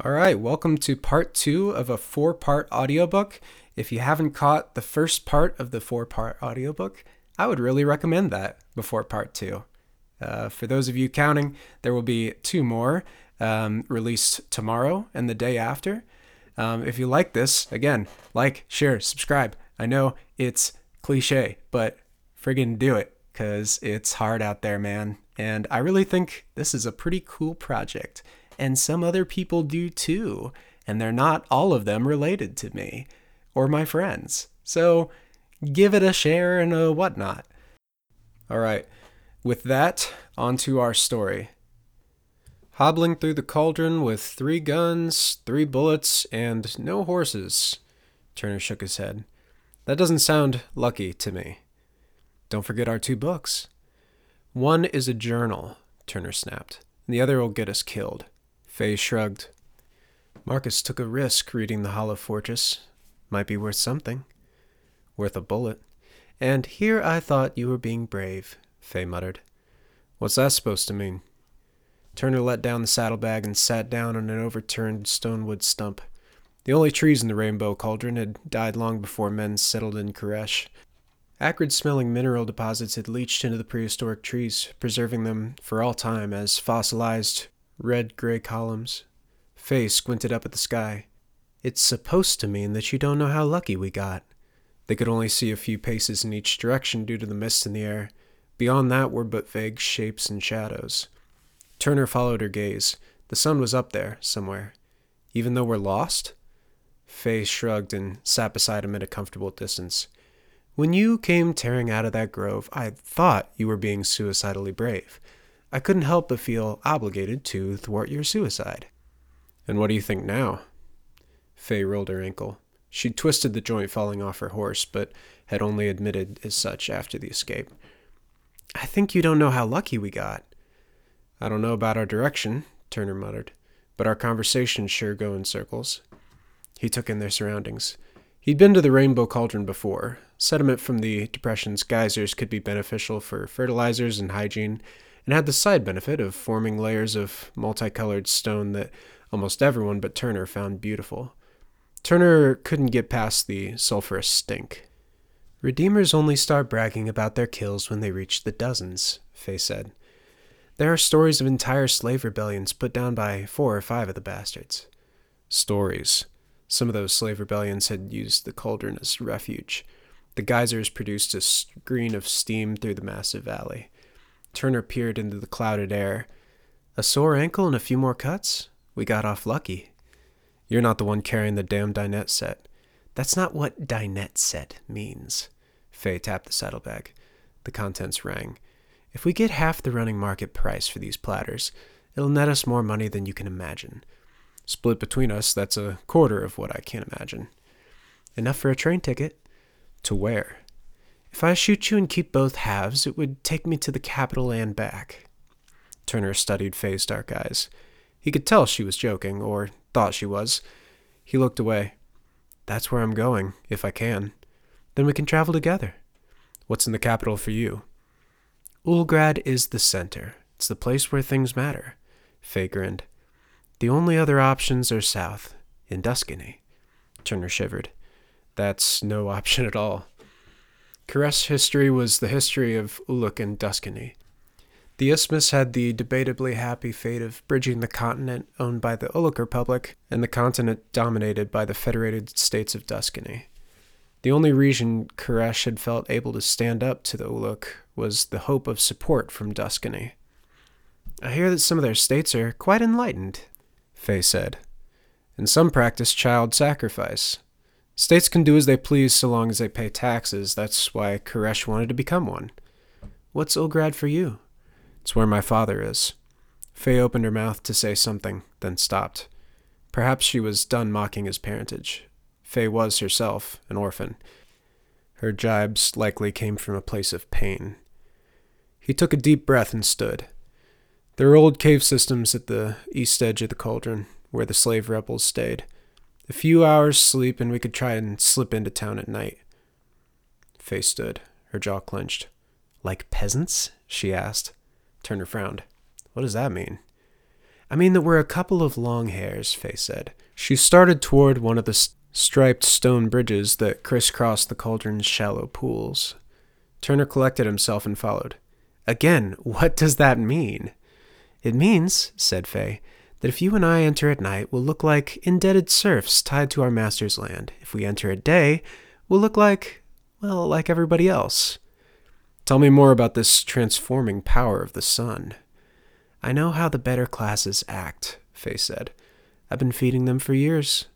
All right, welcome to part two of a four part audiobook. If you haven't caught the first part of the four part audiobook, I would really recommend that before part two. Uh, for those of you counting, there will be two more um, released tomorrow and the day after. Um, if you like this, again, like, share, subscribe. I know it's cliche, but friggin' do it because it's hard out there, man. And I really think this is a pretty cool project. And some other people do too. And they're not all of them related to me or my friends. So give it a share and a whatnot. All right, with that, on to our story. Hobbling through the cauldron with three guns, three bullets, and no horses. Turner shook his head. That doesn't sound lucky to me. Don't forget our two books. One is a journal, Turner snapped, the other will get us killed. Fay shrugged. Marcus took a risk reading The Hollow Fortress. Might be worth something. Worth a bullet. And here I thought you were being brave, Fay muttered. What's that supposed to mean? Turner let down the saddlebag and sat down on an overturned stonewood stump. The only trees in the rainbow cauldron had died long before men settled in Koresh. Acrid smelling mineral deposits had leached into the prehistoric trees, preserving them for all time as fossilized red gray columns. Faye squinted up at the sky. It's supposed to mean that you don't know how lucky we got. They could only see a few paces in each direction due to the mist in the air. Beyond that were but vague shapes and shadows. Turner followed her gaze. The sun was up there, somewhere. Even though we're lost? Faye shrugged and sat beside him at a comfortable distance. When you came tearing out of that grove, I thought you were being suicidally brave. I couldn't help but feel obligated to thwart your suicide. And what do you think now? Fay rolled her ankle. She'd twisted the joint falling off her horse, but had only admitted as such after the escape. I think you don't know how lucky we got. I don't know about our direction, Turner muttered, but our conversations sure go in circles. He took in their surroundings. He'd been to the Rainbow Cauldron before. Sediment from the depression's geysers could be beneficial for fertilizers and hygiene, and had the side benefit of forming layers of multicolored stone that almost everyone but Turner found beautiful. Turner couldn't get past the sulphurous stink. Redeemers only start bragging about their kills when they reach the dozens, Fay said. There are stories of entire slave rebellions put down by four or five of the bastards. Stories. Some of those slave rebellions had used the cauldron as refuge. The geysers produced a screen of steam through the massive valley. Turner peered into the clouded air. A sore ankle and a few more cuts? We got off lucky. You're not the one carrying the damn dinette set. That's not what dinette set means. Fay tapped the saddlebag. The contents rang. If we get half the running market price for these platters, it'll net us more money than you can imagine. Split between us, that's a quarter of what I can't imagine. Enough for a train ticket. To where? If I shoot you and keep both halves, it would take me to the capital and back. Turner studied Fay's dark eyes. He could tell she was joking, or thought she was. He looked away. That's where I'm going, if I can. Then we can travel together. What's in the capital for you? Ulgrad is the center. It's the place where things matter. Fay grinned. The only other options are south, in Tuscany. Turner shivered. That's no option at all. Koresh history was the history of Uluk and Tuscany. The isthmus had the debatably happy fate of bridging the continent owned by the Uluk Republic and the continent dominated by the Federated States of Tuscany. The only reason Koresh had felt able to stand up to the Uluk was the hope of support from Tuscany. I hear that some of their states are quite enlightened, Fay said. And some practice child sacrifice. States can do as they please so long as they pay taxes. That's why Koresh wanted to become one. What's Ulgrad for you? It's where my father is. Fay opened her mouth to say something, then stopped. Perhaps she was done mocking his parentage. Fay was herself an orphan. Her jibes likely came from a place of pain. He took a deep breath and stood. There were old cave systems at the east edge of the cauldron, where the slave rebels stayed. A few hours' sleep, and we could try and slip into town at night. Fay stood, her jaw clenched. Like peasants? she asked. Turner frowned. What does that mean? I mean that we're a couple of long hairs, Faye said. She started toward one of the st- striped stone bridges that crisscrossed the cauldron's shallow pools. Turner collected himself and followed. Again, what does that mean? It means, said Faye, that if you and I enter at night, we'll look like indebted serfs tied to our master's land. If we enter at day, we'll look like, well, like everybody else. Tell me more about this transforming power of the sun. I know how the better classes act, Faye said. I've been feeding them for years.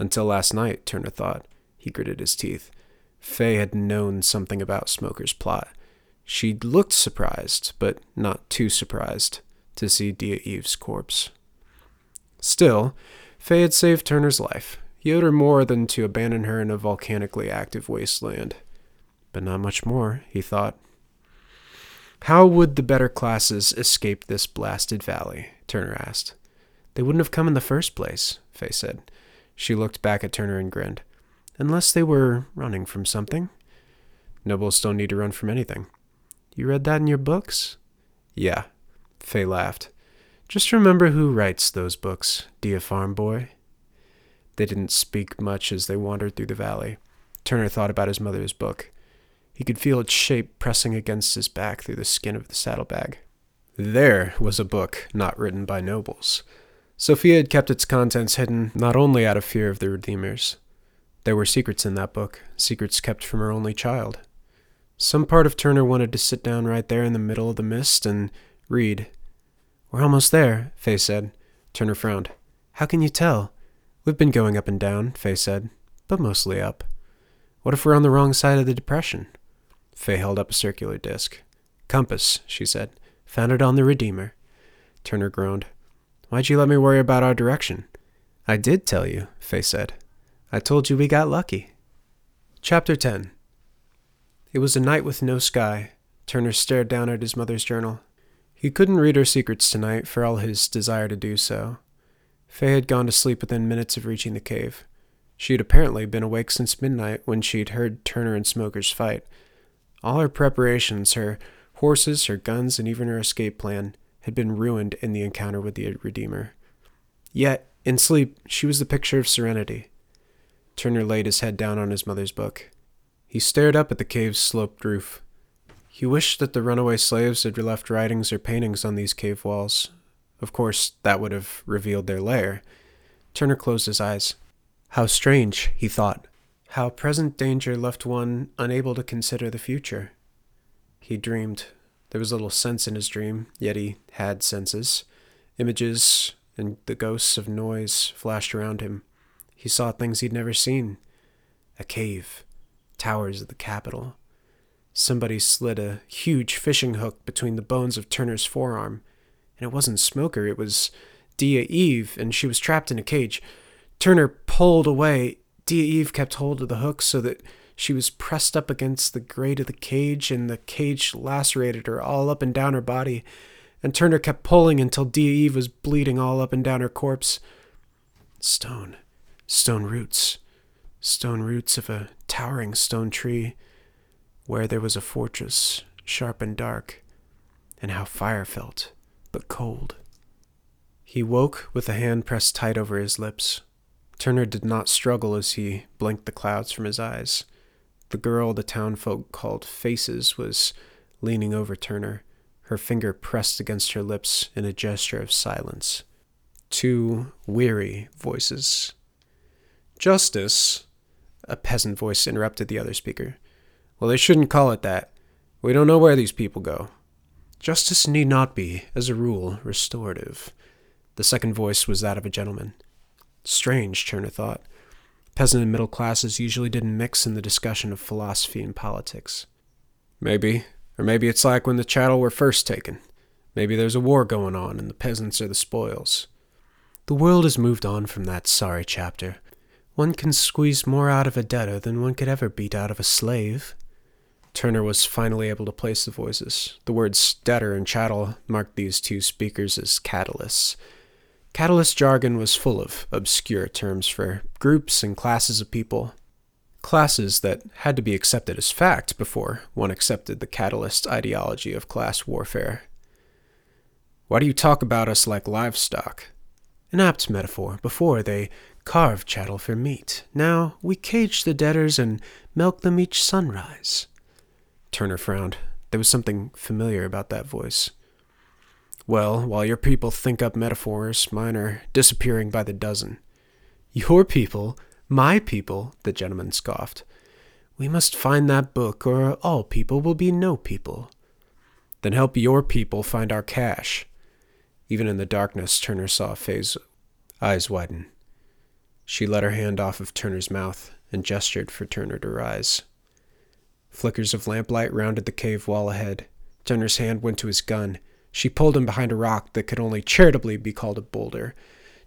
Until last night, Turner thought. He gritted his teeth. Faye had known something about Smoker's plot. She looked surprised, but not too surprised, to see Dia Eve's corpse. Still, Faye had saved Turner's life. He owed her more than to abandon her in a volcanically active wasteland. But not much more, he thought. How would the better classes escape this blasted valley? Turner asked. They wouldn't have come in the first place, Faye said. She looked back at Turner and grinned. Unless they were running from something. Nobles don't need to run from anything. You read that in your books? Yeah. Faye laughed. Just remember who writes those books, dear Farm Boy. They didn't speak much as they wandered through the valley. Turner thought about his mother's book. He could feel its shape pressing against his back through the skin of the saddlebag. There was a book not written by nobles. Sophia had kept its contents hidden not only out of fear of the Redeemers. There were secrets in that book, secrets kept from her only child. Some part of Turner wanted to sit down right there in the middle of the mist and read, we're almost there, Faye said. Turner frowned. How can you tell? We've been going up and down, Faye said, but mostly up. What if we're on the wrong side of the depression? Faye held up a circular disc. Compass, she said. Found it on the Redeemer. Turner groaned. Why'd you let me worry about our direction? I did tell you, Faye said. I told you we got lucky. Chapter 10 It was a night with no sky. Turner stared down at his mother's journal. He couldn't read her secrets tonight for all his desire to do so. Faye had gone to sleep within minutes of reaching the cave. She had apparently been awake since midnight when she'd heard Turner and Smokers fight. All her preparations, her horses, her guns, and even her escape plan, had been ruined in the encounter with the Redeemer. Yet, in sleep, she was the picture of serenity. Turner laid his head down on his mother's book. He stared up at the cave's sloped roof. He wished that the runaway slaves had left writings or paintings on these cave walls. Of course, that would have revealed their lair. Turner closed his eyes. How strange, he thought. How present danger left one unable to consider the future. He dreamed. There was little sense in his dream, yet he had senses. Images and the ghosts of noise flashed around him. He saw things he'd never seen a cave, towers of the capital, Somebody slid a huge fishing hook between the bones of Turner's forearm. And it wasn't Smoker, it was Dia Eve, and she was trapped in a cage. Turner pulled away. Dia Eve kept hold of the hook so that she was pressed up against the grate of the cage, and the cage lacerated her all up and down her body. And Turner kept pulling until Dia Eve was bleeding all up and down her corpse. Stone. Stone roots. Stone roots of a towering stone tree where there was a fortress, sharp and dark, and how fire felt, but cold. He woke with a hand pressed tight over his lips. Turner did not struggle as he blinked the clouds from his eyes. The girl the townfolk called Faces was leaning over Turner, her finger pressed against her lips in a gesture of silence. Two weary voices. Justice, a peasant voice interrupted the other speaker. Well, they shouldn't call it that. We don't know where these people go. Justice need not be, as a rule, restorative. The second voice was that of a gentleman. Strange, Turner thought. Peasant and middle classes usually didn't mix in the discussion of philosophy and politics. Maybe. Or maybe it's like when the chattel were first taken. Maybe there's a war going on and the peasants are the spoils. The world has moved on from that sorry chapter. One can squeeze more out of a debtor than one could ever beat out of a slave. Turner was finally able to place the voices. The words debtor and chattel marked these two speakers as catalysts. Catalyst jargon was full of obscure terms for groups and classes of people. Classes that had to be accepted as fact before one accepted the catalyst ideology of class warfare. Why do you talk about us like livestock? An apt metaphor. Before they carved chattel for meat. Now we cage the debtors and milk them each sunrise. Turner frowned. There was something familiar about that voice. Well, while your people think up metaphors, mine are disappearing by the dozen. Your people? My people? the gentleman scoffed. We must find that book, or all people will be no people. Then help your people find our cash. Even in the darkness, Turner saw Faye's eyes widen. She let her hand off of Turner's mouth and gestured for Turner to rise. Flickers of lamplight rounded the cave wall ahead. Turner's hand went to his gun. She pulled him behind a rock that could only charitably be called a boulder,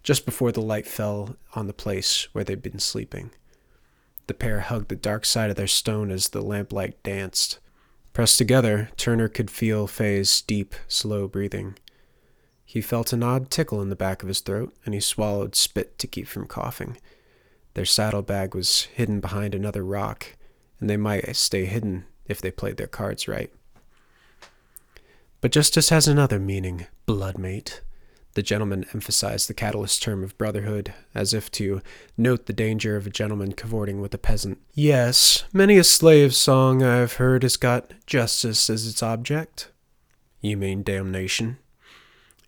just before the light fell on the place where they'd been sleeping. The pair hugged the dark side of their stone as the lamplight danced. Pressed together, Turner could feel Faye's deep, slow breathing. He felt an odd tickle in the back of his throat, and he swallowed spit to keep from coughing. Their saddlebag was hidden behind another rock, and they might stay hidden if they played their cards right. But justice has another meaning, bloodmate. The gentleman emphasized the catalyst term of brotherhood, as if to note the danger of a gentleman cavorting with a peasant. Yes, many a slave song I've heard has got justice as its object. You mean damnation?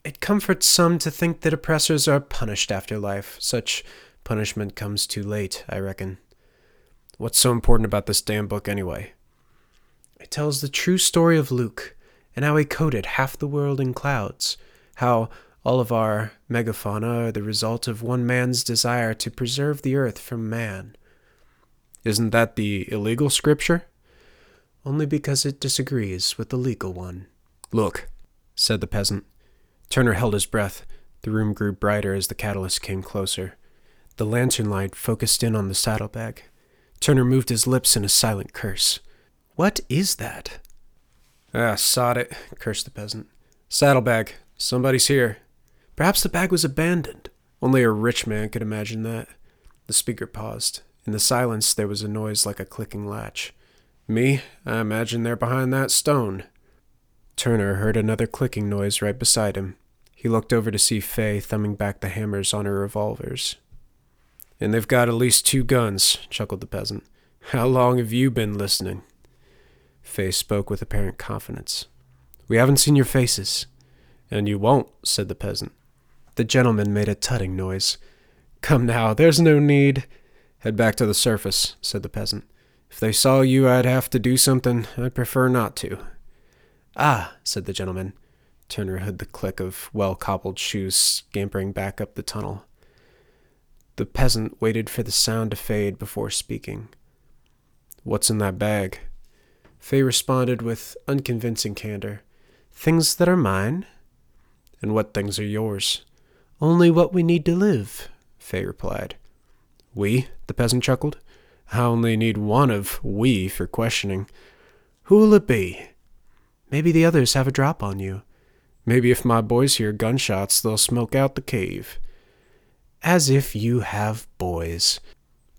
It comforts some to think that oppressors are punished after life. Such punishment comes too late, I reckon. What's so important about this damn book, anyway? It tells the true story of Luke, and how he coated half the world in clouds, how all of our megafauna are the result of one man's desire to preserve the earth from man. Isn't that the illegal scripture? Only because it disagrees with the legal one. Look, said the peasant. Turner held his breath. The room grew brighter as the catalyst came closer. The lantern light focused in on the saddlebag. Turner moved his lips in a silent curse. What is that? Ah, sod it, cursed the peasant. Saddlebag. Somebody's here. Perhaps the bag was abandoned. Only a rich man could imagine that. The speaker paused. In the silence, there was a noise like a clicking latch. Me? I imagine they're behind that stone. Turner heard another clicking noise right beside him. He looked over to see Faye thumbing back the hammers on her revolvers. And they've got at least two guns, chuckled the peasant. How long have you been listening? Faye spoke with apparent confidence. We haven't seen your faces. And you won't, said the peasant. The gentleman made a tutting noise. Come now, there's no need. Head back to the surface, said the peasant. If they saw you, I'd have to do something I'd prefer not to. Ah, said the gentleman. Turner heard the click of well cobbled shoes scampering back up the tunnel. The peasant waited for the sound to fade before speaking. What's in that bag? Faye responded with unconvincing candor. Things that are mine. And what things are yours? Only what we need to live, Faye replied. We? the peasant chuckled. I only need one of we for questioning. Who'll it be? Maybe the others have a drop on you. Maybe if my boys hear gunshots, they'll smoke out the cave. As if you have boys.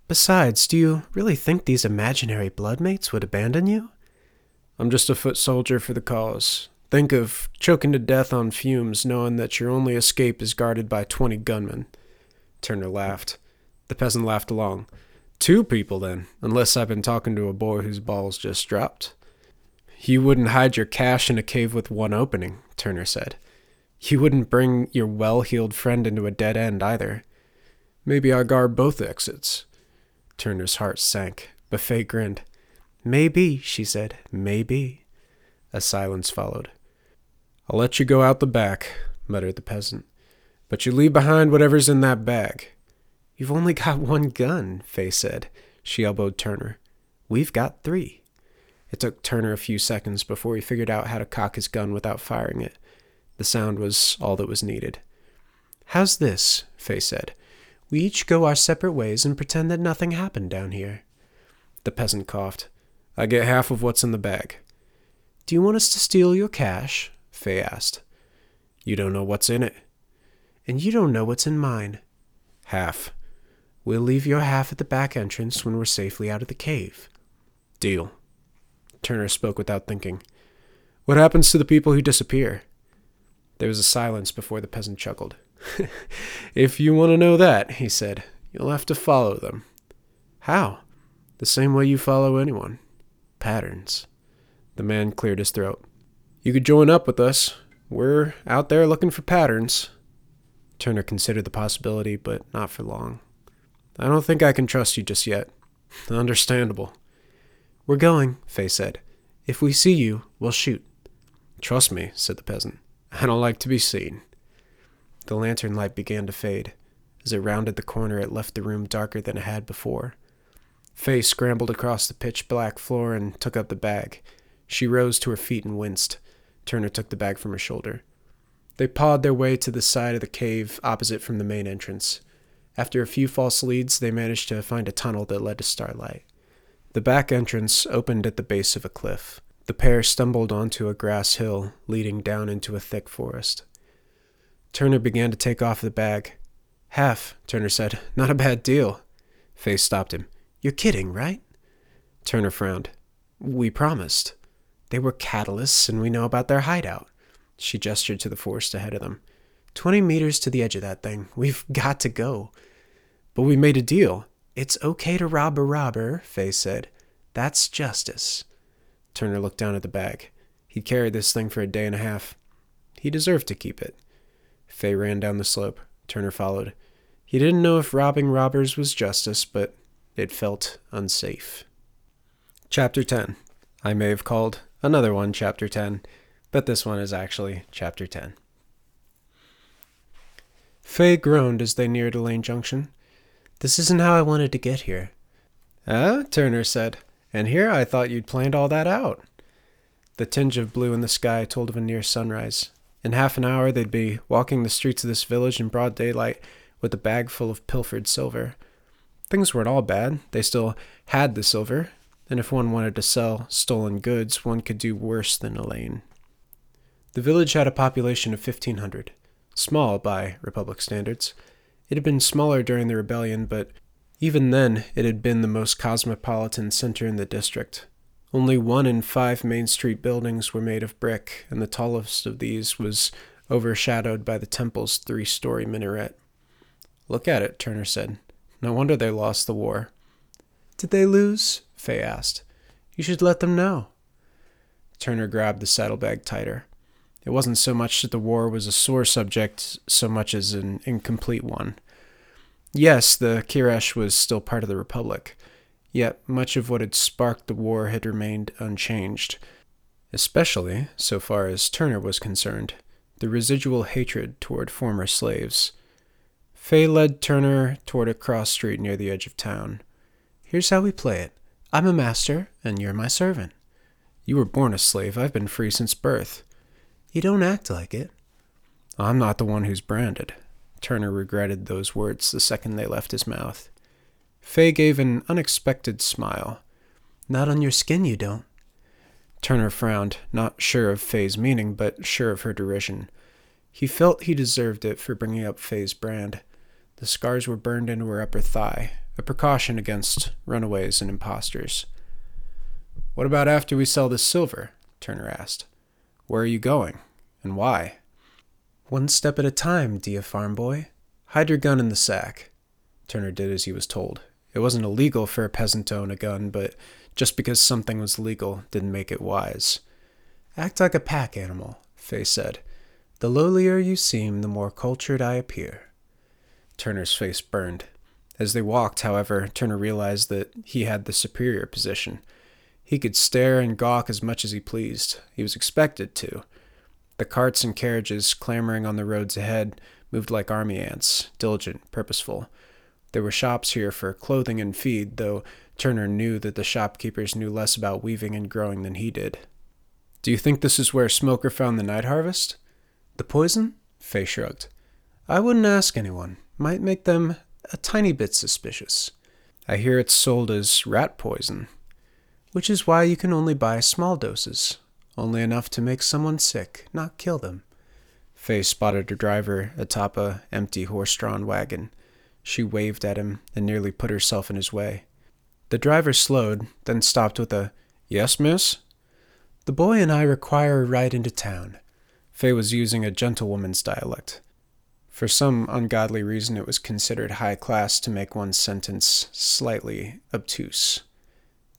Besides, do you really think these imaginary bloodmates would abandon you? I'm just a foot soldier for the cause. Think of choking to death on fumes, knowing that your only escape is guarded by 20 gunmen. Turner laughed. The peasant laughed along. Two people, then, unless I've been talking to a boy whose balls just dropped. You wouldn't hide your cash in a cave with one opening, Turner said. You wouldn't bring your well heeled friend into a dead end either. Maybe I guard both exits. Turner's heart sank. Buffet grinned. Maybe, she said. Maybe. A silence followed. I'll let you go out the back, muttered the peasant. But you leave behind whatever's in that bag. You've only got one gun, Faye said. She elbowed Turner. We've got three. It took Turner a few seconds before he figured out how to cock his gun without firing it. The sound was all that was needed. How's this? Faye said. We each go our separate ways and pretend that nothing happened down here. The peasant coughed. I get half of what's in the bag. Do you want us to steal your cash? Faye asked. You don't know what's in it. And you don't know what's in mine. Half. We'll leave your half at the back entrance when we're safely out of the cave. Deal. Turner spoke without thinking. What happens to the people who disappear? There was a silence before the peasant chuckled. If you want to know that, he said, you'll have to follow them. How? The same way you follow anyone. Patterns. The man cleared his throat. You could join up with us. We're out there looking for patterns. Turner considered the possibility, but not for long. I don't think I can trust you just yet. Understandable. We're going, Fay said. If we see you, we'll shoot. Trust me, said the peasant. I don't like to be seen. The lantern light began to fade. As it rounded the corner, it left the room darker than it had before. Fay scrambled across the pitch black floor and took up the bag. She rose to her feet and winced. Turner took the bag from her shoulder. They pawed their way to the side of the cave opposite from the main entrance. After a few false leads, they managed to find a tunnel that led to Starlight. The back entrance opened at the base of a cliff. The pair stumbled onto a grass hill leading down into a thick forest. Turner began to take off the bag. Half, Turner said. Not a bad deal. Faye stopped him. You're kidding, right? Turner frowned. We promised. They were catalysts, and we know about their hideout. She gestured to the forest ahead of them. Twenty meters to the edge of that thing. We've got to go. But we made a deal. It's okay to rob a robber, Faye said. That's justice. Turner looked down at the bag. He'd carried this thing for a day and a half. He deserved to keep it. Fay ran down the slope. Turner followed. He didn't know if robbing robbers was justice, but it felt unsafe. Chapter 10. I may have called another one Chapter 10, but this one is actually Chapter 10. Fay groaned as they neared Elaine Junction. This isn't how I wanted to get here. Ah, Turner said. And here I thought you'd planned all that out. The tinge of blue in the sky told of a near sunrise. In half an hour, they'd be walking the streets of this village in broad daylight with a bag full of pilfered silver. Things weren't all bad. They still had the silver, and if one wanted to sell stolen goods, one could do worse than Elaine. The village had a population of 1,500, small by Republic standards. It had been smaller during the rebellion, but even then it had been the most cosmopolitan center in the district. Only one in five Main Street buildings were made of brick, and the tallest of these was overshadowed by the temple's three story minaret. Look at it, Turner said. No wonder they lost the war. Did they lose? Fay asked. You should let them know. Turner grabbed the saddlebag tighter. It wasn't so much that the war was a sore subject so much as an incomplete one. Yes, the Kiresh was still part of the Republic, yet much of what had sparked the war had remained unchanged, especially, so far as Turner was concerned, the residual hatred toward former slaves. Fay led Turner toward a cross street near the edge of town. Here's how we play it I'm a master, and you're my servant. You were born a slave. I've been free since birth. You don't act like it. I'm not the one who's branded. Turner regretted those words the second they left his mouth. Fay gave an unexpected smile. Not on your skin, you don't. Turner frowned, not sure of Fay's meaning, but sure of her derision. He felt he deserved it for bringing up Fay's brand. The scars were burned into her upper thigh, a precaution against runaways and impostors. What about after we sell this silver? Turner asked. Where are you going? And why? One step at a time, dear farm boy. Hide your gun in the sack. Turner did as he was told. It wasn't illegal for a peasant to own a gun, but just because something was legal didn't make it wise. Act like a pack animal, Fay said. The lowlier you seem, the more cultured I appear. Turner's face burned. As they walked, however, Turner realized that he had the superior position. He could stare and gawk as much as he pleased. He was expected to. The carts and carriages clamoring on the roads ahead moved like army ants, diligent, purposeful. There were shops here for clothing and feed, though Turner knew that the shopkeepers knew less about weaving and growing than he did. Do you think this is where Smoker found the night harvest? The poison? Fay shrugged. I wouldn't ask anyone. Might make them a tiny bit suspicious. I hear it's sold as rat poison which is why you can only buy small doses, only enough to make someone sick, not kill them. Fay spotted a driver atop a empty horse-drawn wagon. She waved at him and nearly put herself in his way. The driver slowed, then stopped with a, Yes, miss? The boy and I require a ride into town. Faye was using a gentlewoman's dialect. For some ungodly reason, it was considered high class to make one's sentence slightly obtuse.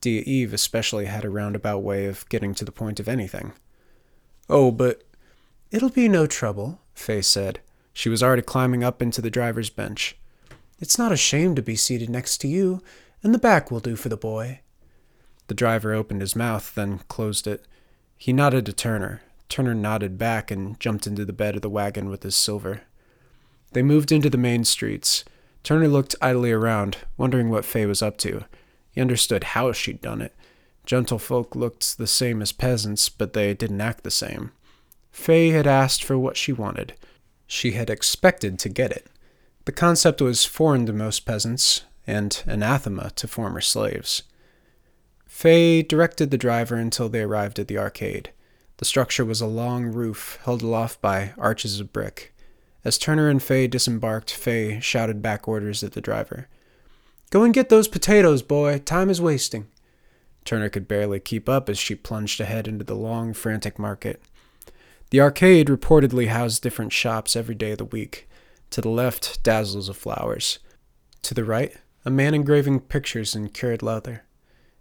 Dia Eve especially had a roundabout way of getting to the point of anything. Oh, but it'll be no trouble, Faye said. She was already climbing up into the driver's bench. It's not a shame to be seated next to you, and the back will do for the boy. The driver opened his mouth, then closed it. He nodded to Turner. Turner nodded back and jumped into the bed of the wagon with his silver. They moved into the main streets. Turner looked idly around, wondering what Faye was up to. He understood how she'd done it. Gentlefolk looked the same as peasants, but they didn't act the same. Faye had asked for what she wanted. She had expected to get it. The concept was foreign to most peasants, and anathema to former slaves. Faye directed the driver until they arrived at the arcade. The structure was a long roof held aloft by arches of brick. As Turner and Faye disembarked, Faye shouted back orders at the driver. Go and get those potatoes, boy. Time is wasting. Turner could barely keep up as she plunged ahead into the long, frantic market. The arcade reportedly housed different shops every day of the week. To the left, dazzles of flowers. To the right, a man engraving pictures in cured leather.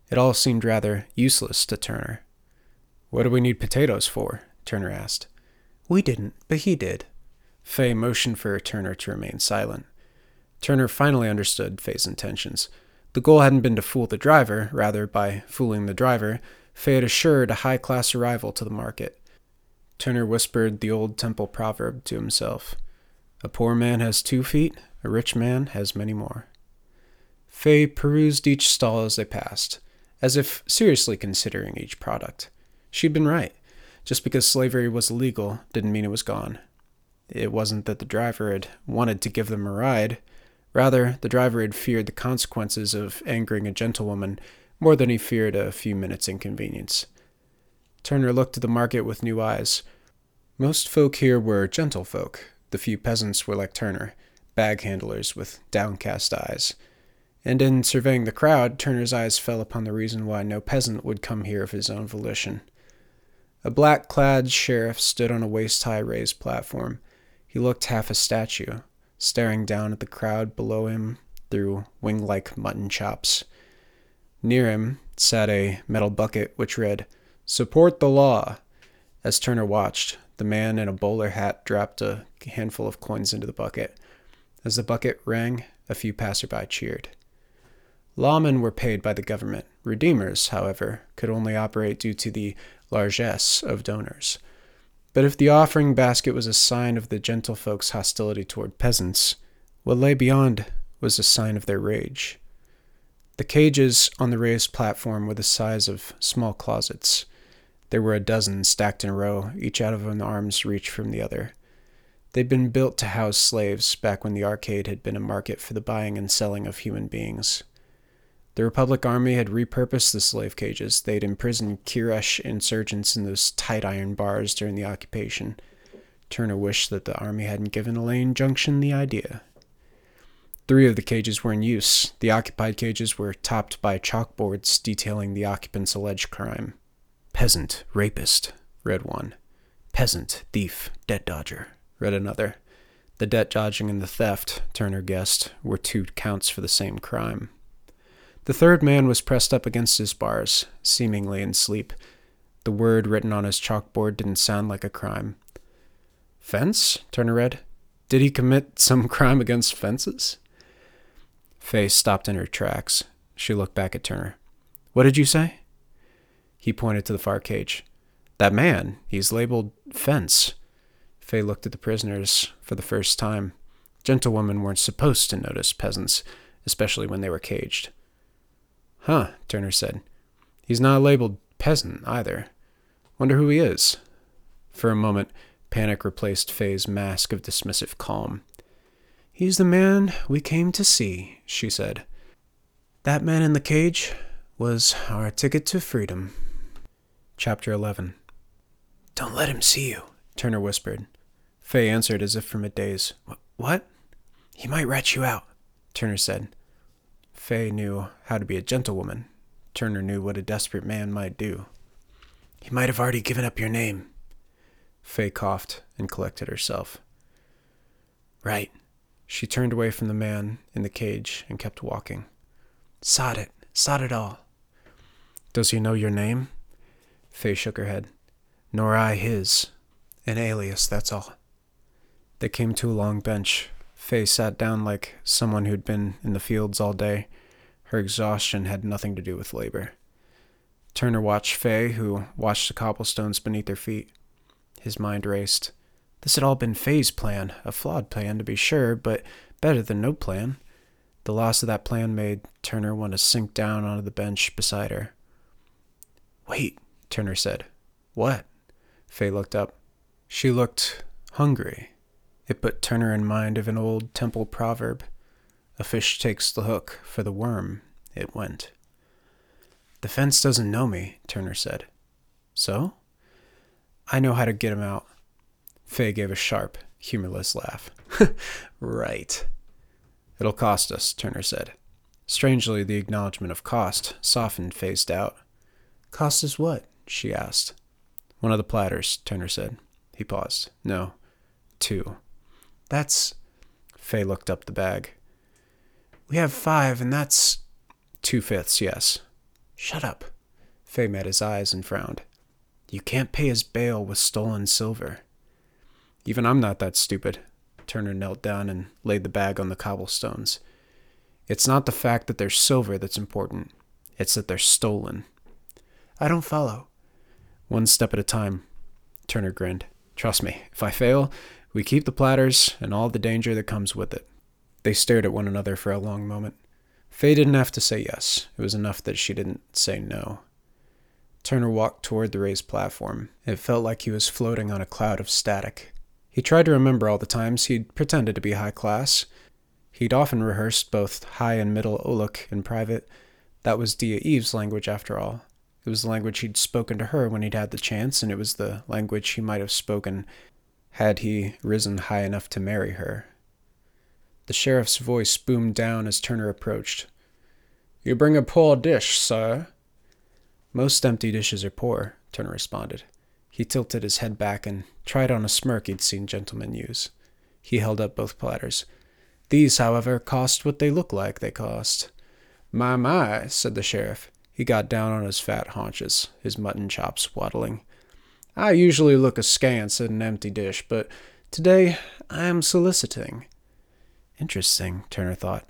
It all seemed rather useless to Turner. What do we need potatoes for? Turner asked. We didn't, but he did. Faye motioned for Turner to remain silent. Turner finally understood Faye's intentions. The goal hadn't been to fool the driver, rather, by fooling the driver, Faye had assured a high class arrival to the market. Turner whispered the old temple proverb to himself A poor man has two feet, a rich man has many more. Faye perused each stall as they passed, as if seriously considering each product. She'd been right. Just because slavery was illegal didn't mean it was gone. It wasn't that the driver had wanted to give them a ride. Rather, the driver had feared the consequences of angering a gentlewoman more than he feared a few minutes' inconvenience. Turner looked at the market with new eyes. Most folk here were gentlefolk. The few peasants were like Turner, bag handlers with downcast eyes. And in surveying the crowd, Turner's eyes fell upon the reason why no peasant would come here of his own volition. A black clad sheriff stood on a waist high raised platform. He looked half a statue, staring down at the crowd below him through wing like mutton chops. Near him sat a metal bucket which read, Support the law. As Turner watched, the man in a bowler hat dropped a handful of coins into the bucket. As the bucket rang, a few passerby cheered. Lawmen were paid by the government. Redeemers, however, could only operate due to the largesse of donors. But if the offering basket was a sign of the gentlefolk's hostility toward peasants, what lay beyond was a sign of their rage. The cages on the raised platform were the size of small closets. There were a dozen stacked in a row, each out of an arm's reach from the other. They'd been built to house slaves back when the arcade had been a market for the buying and selling of human beings. The Republic Army had repurposed the slave cages. They'd imprisoned Kiresh insurgents in those tight iron bars during the occupation. Turner wished that the Army hadn't given Elaine Junction the idea. Three of the cages were in use. The occupied cages were topped by chalkboards detailing the occupants' alleged crime. Peasant, rapist, read one. Peasant, thief, debt dodger, read another. The debt dodging and the theft, Turner guessed, were two counts for the same crime. The third man was pressed up against his bars, seemingly in sleep. The word written on his chalkboard didn't sound like a crime. Fence? Turner read. Did he commit some crime against fences? Faye stopped in her tracks. She looked back at Turner. What did you say? He pointed to the far cage. That man, he's labeled Fence. Faye looked at the prisoners for the first time. Gentlewomen weren't supposed to notice peasants, especially when they were caged. Huh, Turner said. He's not labeled peasant either. Wonder who he is. For a moment, panic replaced Faye's mask of dismissive calm. He's the man we came to see, she said. That man in the cage was our ticket to freedom. Chapter 11 Don't let him see you, Turner whispered. Faye answered as if from a daze. What? He might rat you out, Turner said. Faye knew how to be a gentlewoman. Turner knew what a desperate man might do. He might have already given up your name. Fay coughed and collected herself. Right. She turned away from the man in the cage and kept walking. Sod it. Sod it all. Does he know your name? Fay shook her head. Nor I his. An alias, that's all. They came to a long bench. Fay sat down like someone who'd been in the fields all day. Her exhaustion had nothing to do with labor. Turner watched Fay, who watched the cobblestones beneath her feet. His mind raced. This had all been Fay's plan, a flawed plan to be sure, but better than no plan. The loss of that plan made Turner want to sink down onto the bench beside her. Wait, Turner said. What? Fay looked up. She looked hungry. It put Turner in mind of an old temple proverb A fish takes the hook for the worm it went. The fence doesn't know me, Turner said. So? I know how to get him out. Fay gave a sharp, humorless laugh. right. It'll cost us, Turner said. Strangely, the acknowledgement of cost softened Fay's doubt. Cost us what? she asked. One of the platters, Turner said. He paused. No, two. That's. Fay looked up the bag. We have five, and that's. Two fifths, yes. Shut up. Fay met his eyes and frowned. You can't pay his bail with stolen silver. Even I'm not that stupid. Turner knelt down and laid the bag on the cobblestones. It's not the fact that they're silver that's important, it's that they're stolen. I don't follow. One step at a time. Turner grinned. Trust me, if I fail, we keep the platters and all the danger that comes with it. They stared at one another for a long moment. Fay didn't have to say yes. It was enough that she didn't say no. Turner walked toward the raised platform. It felt like he was floating on a cloud of static. He tried to remember all the times he'd pretended to be high class. He'd often rehearsed both high and middle Oluk in private. That was Dia Eve's language, after all. It was the language he'd spoken to her when he'd had the chance, and it was the language he might have spoken had he risen high enough to marry her. The sheriff's voice boomed down as Turner approached. You bring a poor dish, sir. Most empty dishes are poor, Turner responded. He tilted his head back and tried on a smirk he'd seen gentlemen use. He held up both platters. These, however, cost what they look like they cost. My, my, said the sheriff. He got down on his fat haunches, his mutton chops waddling. I usually look askance at an empty dish, but today I am soliciting. Interesting, Turner thought.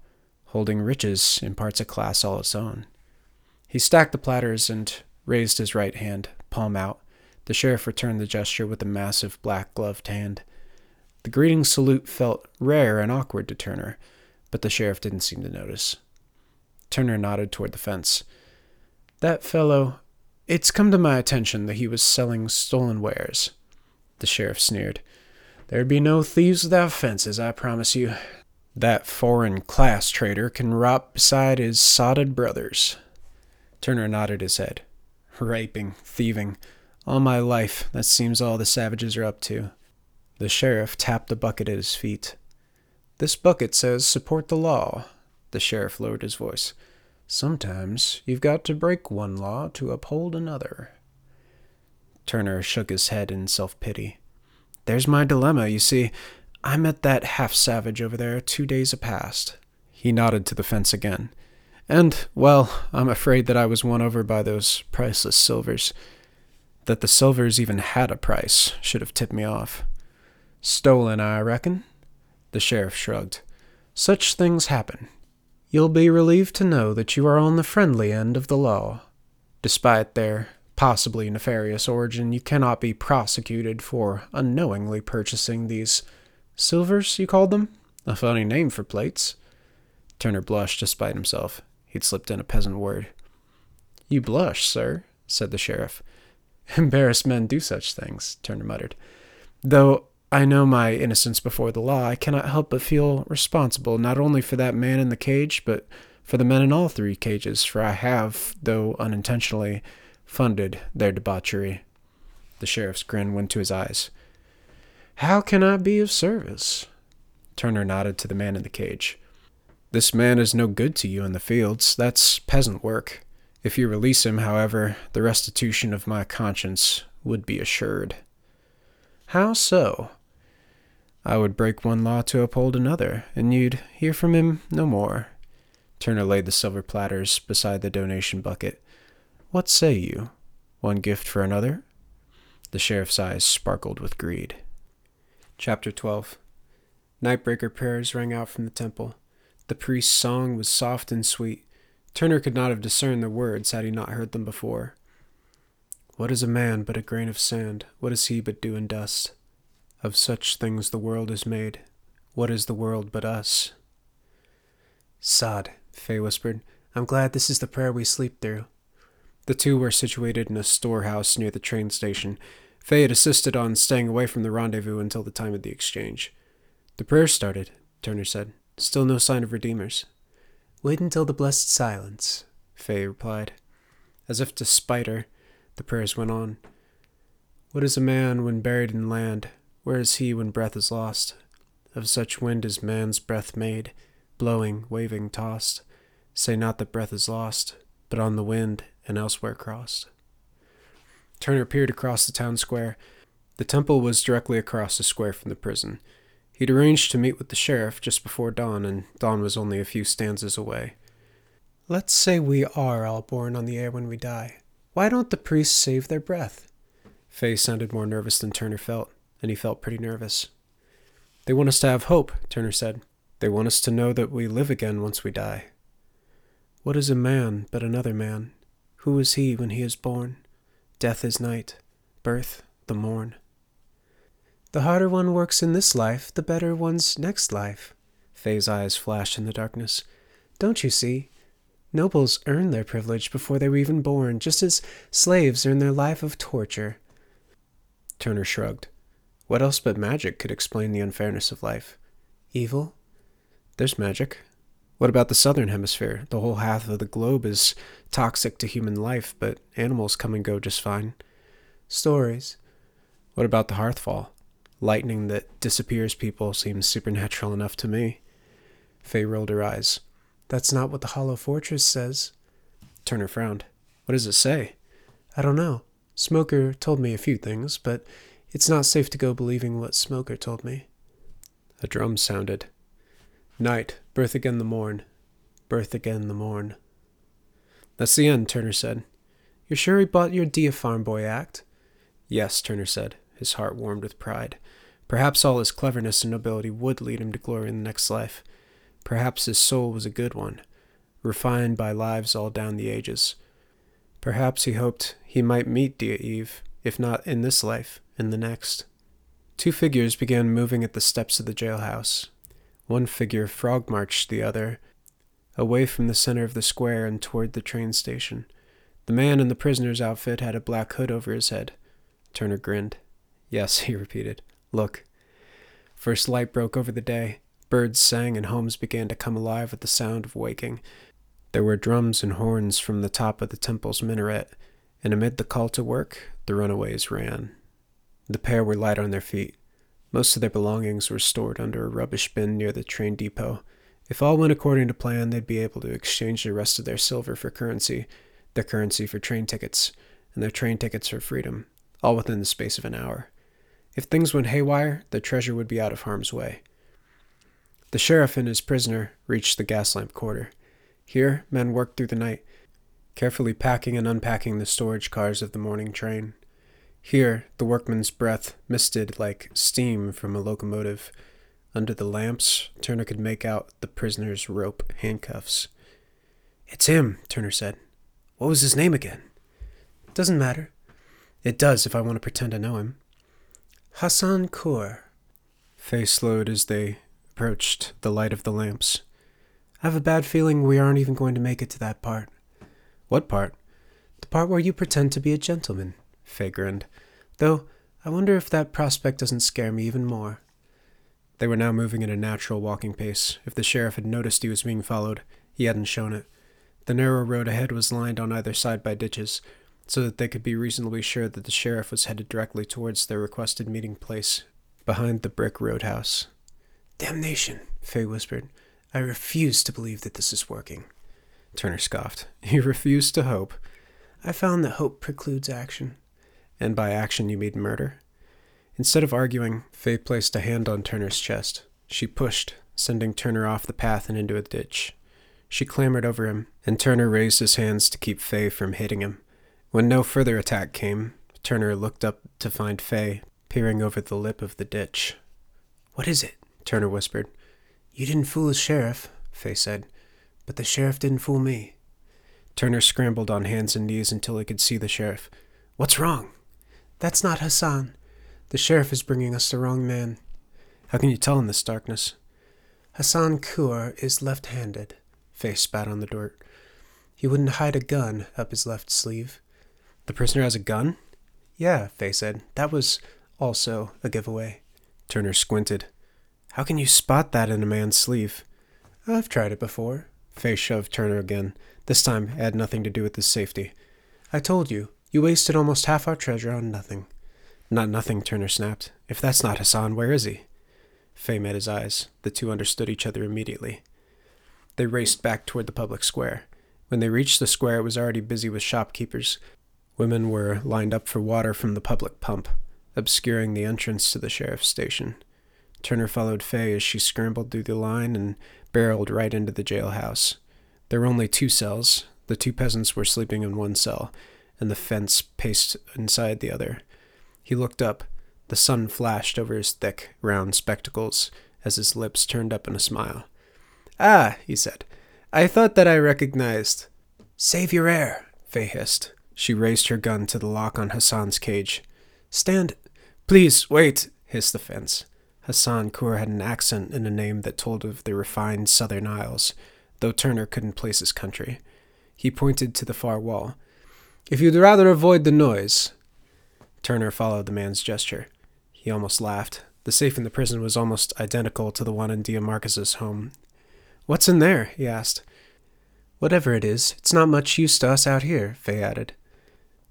Holding riches imparts a class all its own. He stacked the platters and raised his right hand, palm out. The sheriff returned the gesture with a massive black gloved hand. The greeting salute felt rare and awkward to Turner, but the sheriff didn't seem to notice. Turner nodded toward the fence. That fellow, it's come to my attention that he was selling stolen wares. The sheriff sneered. There'd be no thieves without fences, I promise you. That foreign class trader can rot beside his sodded brothers. Turner nodded his head. Raping, thieving. All my life, that seems all the savages are up to. The sheriff tapped the bucket at his feet. This bucket says support the law. The sheriff lowered his voice. Sometimes you've got to break one law to uphold another. Turner shook his head in self pity. There's my dilemma, you see. I met that half savage over there two days past. He nodded to the fence again. And, well, I'm afraid that I was won over by those priceless silvers. That the silvers even had a price should have tipped me off. Stolen, I reckon? The sheriff shrugged. Such things happen. You'll be relieved to know that you are on the friendly end of the law. Despite their possibly nefarious origin, you cannot be prosecuted for unknowingly purchasing these silvers, you called them? A funny name for plates. Turner blushed despite himself. He'd slipped in a peasant word. You blush, sir, said the sheriff. Embarrassed men do such things, Turner muttered. Though I know my innocence before the law, I cannot help but feel responsible not only for that man in the cage, but for the men in all three cages, for I have, though unintentionally, funded their debauchery. The sheriff's grin went to his eyes. How can I be of service? Turner nodded to the man in the cage. This man is no good to you in the fields. That's peasant work. If you release him, however, the restitution of my conscience would be assured. How so? I would break one law to uphold another, and you'd hear from him no more. Turner laid the silver platters beside the donation bucket. What say you? One gift for another? The sheriff's eyes sparkled with greed. Chapter 12 Nightbreaker prayers rang out from the temple. The priest's song was soft and sweet. Turner could not have discerned the words had he not heard them before. What is a man but a grain of sand? What is he but dew and dust? Of such things the world is made. What is the world but us? Sod, Fay whispered. I'm glad this is the prayer we sleep through. The two were situated in a storehouse near the train station. Fay had insisted on staying away from the rendezvous until the time of the exchange. The prayer started, Turner said. Still no sign of redeemers. Wait until the blessed silence, Fay replied. As if to spite her, the prayers went on. What is a man when buried in land? Where is he when breath is lost? Of such wind is man's breath made, blowing, waving, tossed. Say not that breath is lost, but on the wind and elsewhere crossed. Turner peered across the town square. The temple was directly across the square from the prison. He'd arranged to meet with the sheriff just before dawn, and dawn was only a few stanzas away. Let's say we are all born on the air when we die. Why don't the priests save their breath? Fay sounded more nervous than Turner felt and he felt pretty nervous. They want us to have hope, Turner said. They want us to know that we live again once we die. What is a man but another man? Who is he when he is born? Death is night, birth the morn. The harder one works in this life, the better one's next life. Fay's eyes flashed in the darkness. Don't you see? Nobles earn their privilege before they were even born, just as slaves earn their life of torture. Turner shrugged. What else but magic could explain the unfairness of life? Evil? There's magic. What about the southern hemisphere? The whole half of the globe is toxic to human life, but animals come and go just fine. Stories. What about the Hearthfall? Lightning that disappears people seems supernatural enough to me. Fay rolled her eyes. That's not what the Hollow Fortress says. Turner frowned. What does it say? I don't know. Smoker told me a few things, but it's not safe to go believing what Smoker told me. A drum sounded. Night, birth again the morn, birth again the morn. That's the end, Turner said. You're sure he bought your Dia Farm Boy act? Yes, Turner said, his heart warmed with pride. Perhaps all his cleverness and nobility would lead him to glory in the next life. Perhaps his soul was a good one, refined by lives all down the ages. Perhaps he hoped he might meet Dia Eve, if not in this life, in the next. Two figures began moving at the steps of the jailhouse. One figure frog marched the other, away from the center of the square and toward the train station. The man in the prisoner's outfit had a black hood over his head. Turner grinned. Yes, he repeated. Look. First light broke over the day. Birds sang and homes began to come alive at the sound of waking. There were drums and horns from the top of the temple's minaret, and amid the call to work, the runaways ran. The pair were light on their feet. Most of their belongings were stored under a rubbish bin near the train depot. If all went according to plan, they'd be able to exchange the rest of their silver for currency, their currency for train tickets, and their train tickets for freedom, all within the space of an hour. If things went haywire, their treasure would be out of harm's way. The sheriff and his prisoner reached the gas lamp quarter. Here, men worked through the night, carefully packing and unpacking the storage cars of the morning train. Here, the workman's breath misted like steam from a locomotive. Under the lamps, Turner could make out the prisoner's rope handcuffs. It's him, Turner said. What was his name again? Doesn't matter. It does if I want to pretend I know him. Hassan Kur. Fay slowed as they approached the light of the lamps. I have a bad feeling we aren't even going to make it to that part. What part? The part where you pretend to be a gentleman. Fay grinned. Though, I wonder if that prospect doesn't scare me even more. They were now moving at a natural walking pace. If the sheriff had noticed he was being followed, he hadn't shown it. The narrow road ahead was lined on either side by ditches, so that they could be reasonably sure that the sheriff was headed directly towards their requested meeting place, behind the brick roadhouse. Damnation, Fay whispered. I refuse to believe that this is working. Turner scoffed. You refuse to hope. I found that hope precludes action. And by action you mean murder? Instead of arguing, Faye placed a hand on Turner's chest. She pushed, sending Turner off the path and into a ditch. She clambered over him, and Turner raised his hands to keep Faye from hitting him. When no further attack came, Turner looked up to find Faye peering over the lip of the ditch. What is it? Turner whispered. You didn't fool the sheriff, Faye said, but the sheriff didn't fool me. Turner scrambled on hands and knees until he could see the sheriff. What's wrong? That's not Hassan. The sheriff is bringing us the wrong man. How can you tell in this darkness? Hassan Kur is left handed. Faye spat on the dirt. He wouldn't hide a gun up his left sleeve. The prisoner has a gun? Yeah, Faye said. That was also a giveaway. Turner squinted. How can you spot that in a man's sleeve? I've tried it before. Faye shoved Turner again. This time it had nothing to do with his safety. I told you, you wasted almost half our treasure on nothing. Not nothing, Turner snapped. If that's not Hassan, where is he? Fay met his eyes. The two understood each other immediately. They raced back toward the public square. When they reached the square, it was already busy with shopkeepers. Women were lined up for water from the public pump, obscuring the entrance to the sheriff's station. Turner followed Fay as she scrambled through the line and barreled right into the jailhouse. There were only two cells. The two peasants were sleeping in one cell, and the fence paced inside the other. He looked up. The sun flashed over his thick, round spectacles as his lips turned up in a smile. Ah, he said. I thought that I recognized. Save your air, Faye hissed. She raised her gun to the lock on Hassan's cage. Stand. Please, wait, hissed the fence. Hassan Kur had an accent and a name that told of the refined southern Isles, though Turner couldn't place his country. He pointed to the far wall. If you'd rather avoid the noise. Turner followed the man's gesture. He almost laughed. The safe in the prison was almost identical to the one in Diamarcus's home. What's in there? he asked. Whatever it is, it's not much use to us out here, Faye added.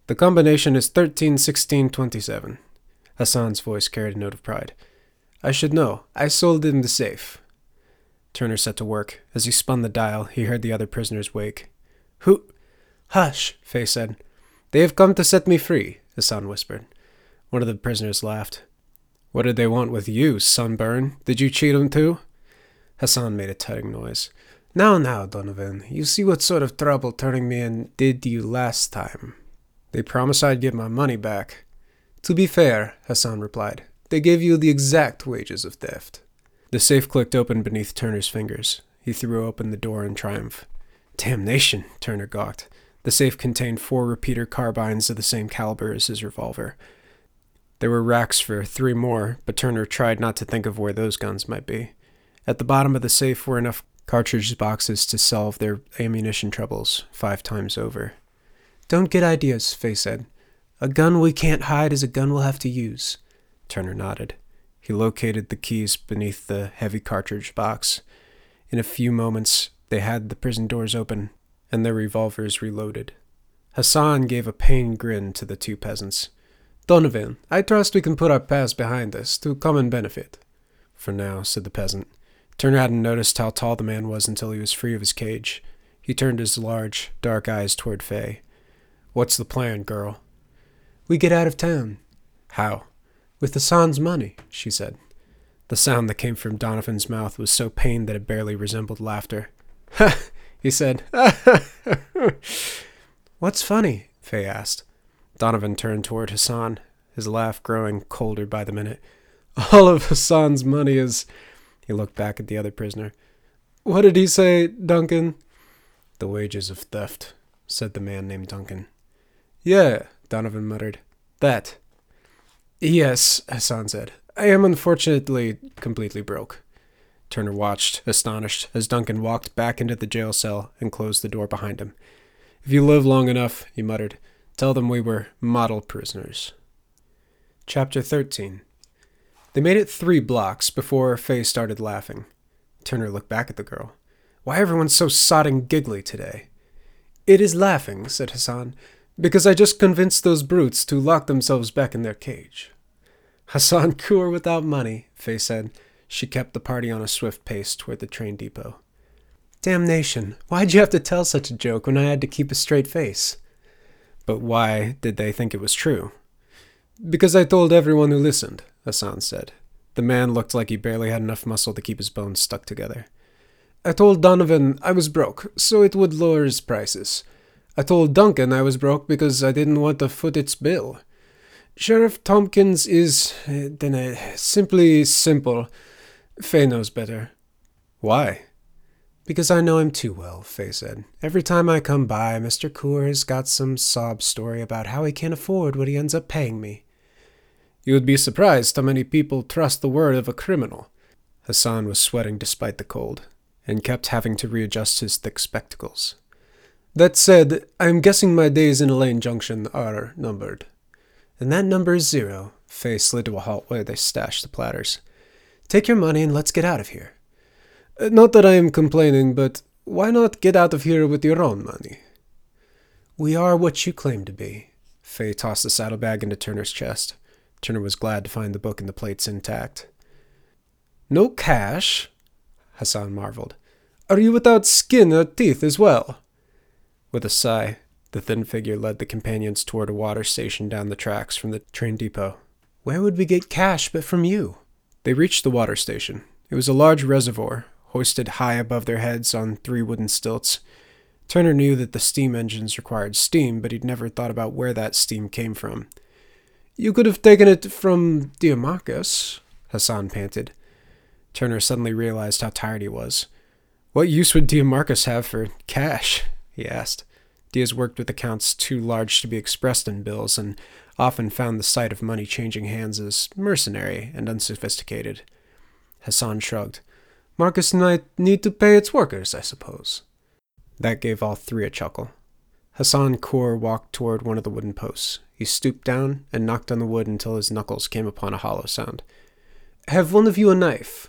The combination is thirteen sixteen twenty seven. Hassan's voice carried a note of pride. I should know. I sold in the safe. Turner set to work. As he spun the dial, he heard the other prisoners wake. Who? Hush, Faye said. They have come to set me free, Hassan whispered. One of the prisoners laughed. What did they want with you, sunburn? Did you cheat 'em too? Hassan made a tutting noise. Now, now, Donovan, you see what sort of trouble turning me in did you last time. They promised I'd get my money back. To be fair, Hassan replied, they gave you the exact wages of theft. The safe clicked open beneath Turner's fingers. He threw open the door in triumph. Damnation, Turner gawked. The safe contained four repeater carbines of the same caliber as his revolver. There were racks for three more, but Turner tried not to think of where those guns might be. At the bottom of the safe were enough cartridge boxes to solve their ammunition troubles five times over. Don't get ideas, Faye said. A gun we can't hide is a gun we'll have to use. Turner nodded. He located the keys beneath the heavy cartridge box. In a few moments, they had the prison doors open and their revolvers reloaded. Hassan gave a pained grin to the two peasants. Donovan, I trust we can put our past behind us to common benefit. For now, said the peasant. Turner hadn't noticed how tall the man was until he was free of his cage. He turned his large, dark eyes toward Faye. What's the plan, girl? We get out of town. How? With Hassan's money, she said. The sound that came from Donovan's mouth was so pained that it barely resembled laughter. Ha! He said. What's funny? Faye asked. Donovan turned toward Hassan, his laugh growing colder by the minute. All of Hassan's money is. He looked back at the other prisoner. What did he say, Duncan? The wages of theft, said the man named Duncan. Yeah, Donovan muttered. That. Yes, Hassan said. I am unfortunately completely broke. Turner watched, astonished, as Duncan walked back into the jail cell and closed the door behind him. If you live long enough, he muttered, tell them we were model prisoners. Chapter 13 They made it three blocks before Faye started laughing. Turner looked back at the girl. Why everyone's so sodding giggly today? It is laughing, said Hassan, because I just convinced those brutes to lock themselves back in their cage. Hassan Kur without money, Faye said. She kept the party on a swift pace toward the train depot. Damnation, why'd you have to tell such a joke when I had to keep a straight face? But why did they think it was true? Because I told everyone who listened, Hassan said. The man looked like he barely had enough muscle to keep his bones stuck together. I told Donovan I was broke, so it would lower his prices. I told Duncan I was broke because I didn't want to foot its bill. Sheriff Tompkins is, uh, then, simply simple. Faye knows better. Why? Because I know him too well, Faye said. Every time I come by, Mr. Coor has got some sob story about how he can't afford what he ends up paying me. You would be surprised how many people trust the word of a criminal. Hassan was sweating despite the cold, and kept having to readjust his thick spectacles. That said, I'm guessing my days in Elaine Junction are numbered. And that number is zero. Faye slid to a halt where they stashed the platters. Take your money and let's get out of here. Uh, not that I am complaining, but why not get out of here with your own money? We are what you claim to be. Faye tossed the saddlebag into Turner's chest. Turner was glad to find the book and the plates intact. No cash? Hassan marveled. Are you without skin or teeth as well? With a sigh, the thin figure led the companions toward a water station down the tracks from the train depot. Where would we get cash but from you? They reached the water station. It was a large reservoir, hoisted high above their heads on three wooden stilts. Turner knew that the steam engines required steam, but he'd never thought about where that steam came from. You could have taken it from Marcus, Hassan panted. Turner suddenly realized how tired he was. What use would Marcus have for cash? he asked. Diaz worked with accounts too large to be expressed in bills and often found the sight of money changing hands as mercenary and unsophisticated. Hassan shrugged. Marcus might need to pay its workers, I suppose. That gave all three a chuckle. Hassan Coor walked toward one of the wooden posts. He stooped down and knocked on the wood until his knuckles came upon a hollow sound. Have one of you a knife?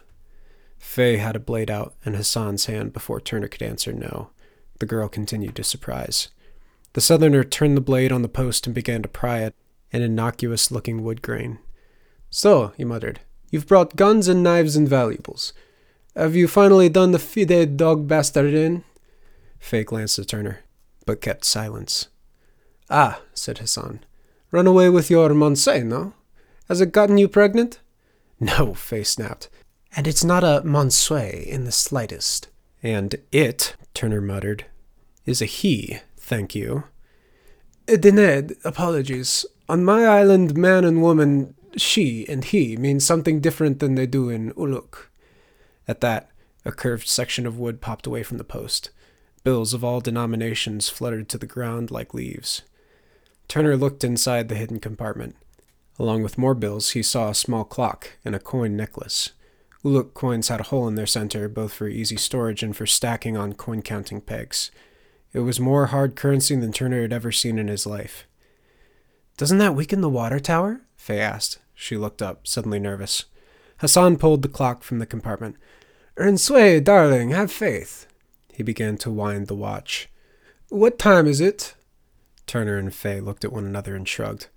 Faye had a blade out in Hassan's hand before Turner could answer no. The girl continued to surprise. The southerner turned the blade on the post and began to pry at an innocuous looking wood grain. So, he muttered, you've brought guns and knives and valuables. Have you finally done the fide dog bastard in? Faye glanced at Turner, but kept silence. Ah, said Hassan. Run away with your Moncey, no? Has it gotten you pregnant? No, Faye snapped. And it's not a Monsue in the slightest. And it, Turner muttered, is a he, thank you. Dened, apologies. On my island, man and woman, she and he, mean something different than they do in Uluk. At that, a curved section of wood popped away from the post. Bills of all denominations fluttered to the ground like leaves. Turner looked inside the hidden compartment. Along with more bills, he saw a small clock and a coin necklace. Uluk coins had a hole in their center, both for easy storage and for stacking on coin counting pegs. It was more hard currency than Turner had ever seen in his life. Doesn't that weaken the water tower? Faye asked. She looked up, suddenly nervous. Hassan pulled the clock from the compartment. Ernsuay, darling, have faith. He began to wind the watch. What time is it? Turner and Faye looked at one another and shrugged.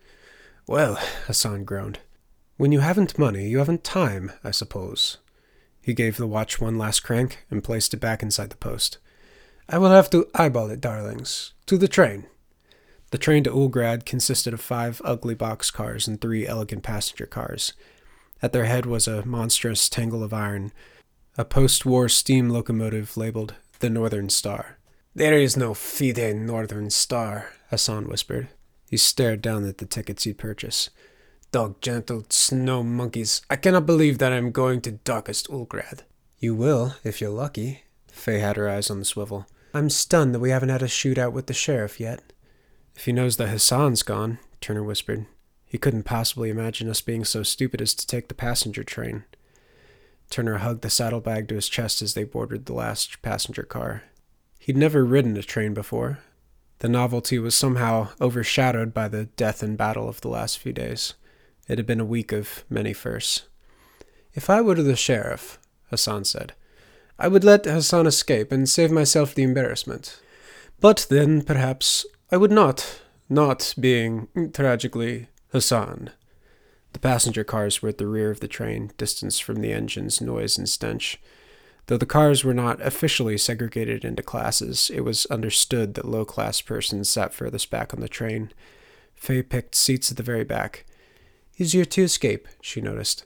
Well, Hassan groaned. When you haven't money, you haven't time, I suppose. He gave the watch one last crank and placed it back inside the post. I will have to eyeball it, darlings. To the train. The train to Ulgrad consisted of five ugly box cars and three elegant passenger cars. At their head was a monstrous tangle of iron, a post war steam locomotive labeled the Northern Star. There is no fide Northern Star, Hassan whispered. He stared down at the tickets he'd purchased. Dog gentle snow monkeys. I cannot believe that I am going to darkest Ulgrad. You will, if you're lucky. Faye had her eyes on the swivel. I'm stunned that we haven't had a shootout with the sheriff yet. If he knows that Hassan's gone, Turner whispered, he couldn't possibly imagine us being so stupid as to take the passenger train. Turner hugged the saddlebag to his chest as they boarded the last passenger car. He'd never ridden a train before. The novelty was somehow overshadowed by the death and battle of the last few days. It had been a week of many firsts. If I were the sheriff, Hassan said, I would let Hassan escape and save myself the embarrassment. But then, perhaps, I would not, not being, tragically, Hassan. The passenger cars were at the rear of the train, distanced from the engine's noise and stench. Though the cars were not officially segregated into classes, it was understood that low class persons sat furthest back on the train. Faye picked seats at the very back. Easier to escape, she noticed.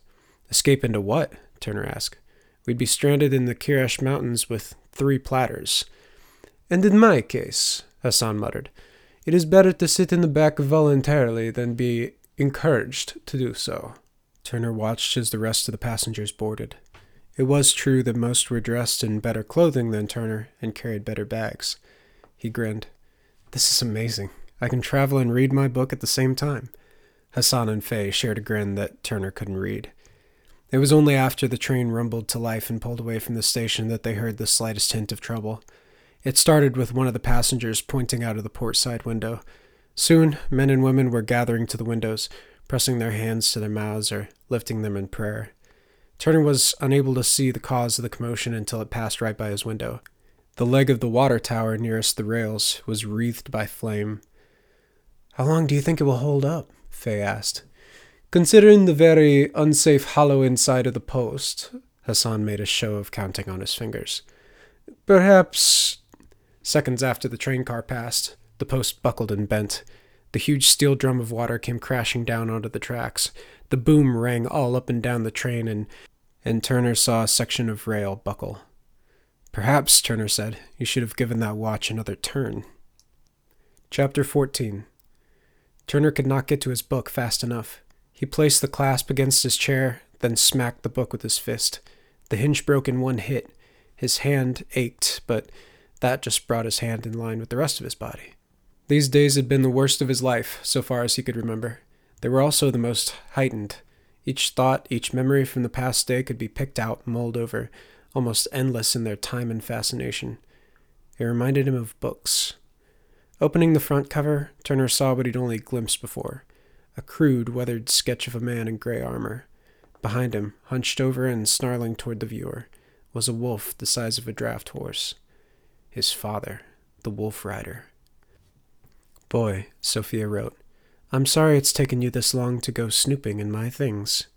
Escape into what? Turner asked. We'd be stranded in the Kirash Mountains with three platters. And in my case, Hassan muttered, it is better to sit in the back voluntarily than be encouraged to do so. Turner watched as the rest of the passengers boarded. It was true that most were dressed in better clothing than Turner and carried better bags. He grinned. This is amazing. I can travel and read my book at the same time. Hassan and Faye shared a grin that Turner couldn't read. It was only after the train rumbled to life and pulled away from the station that they heard the slightest hint of trouble. It started with one of the passengers pointing out of the port side window. Soon, men and women were gathering to the windows, pressing their hands to their mouths or lifting them in prayer. Turner was unable to see the cause of the commotion until it passed right by his window. The leg of the water tower nearest the rails was wreathed by flame. How long do you think it will hold up? Faye asked. Considering the very unsafe hollow inside of the post, Hassan made a show of counting on his fingers. Perhaps. Seconds after the train car passed, the post buckled and bent. The huge steel drum of water came crashing down onto the tracks. The boom rang all up and down the train, and, and Turner saw a section of rail buckle. Perhaps, Turner said, you should have given that watch another turn. Chapter 14 Turner could not get to his book fast enough. He placed the clasp against his chair, then smacked the book with his fist. The hinge broke in one hit. His hand ached, but that just brought his hand in line with the rest of his body. These days had been the worst of his life, so far as he could remember. They were also the most heightened. Each thought, each memory from the past day could be picked out, mulled over, almost endless in their time and fascination. It reminded him of books. Opening the front cover, Turner saw what he'd only glimpsed before a crude, weathered sketch of a man in gray armor. Behind him, hunched over and snarling toward the viewer, was a wolf the size of a draft horse. His father, the wolf rider. Boy, Sophia wrote, I'm sorry it's taken you this long to go snooping in my things.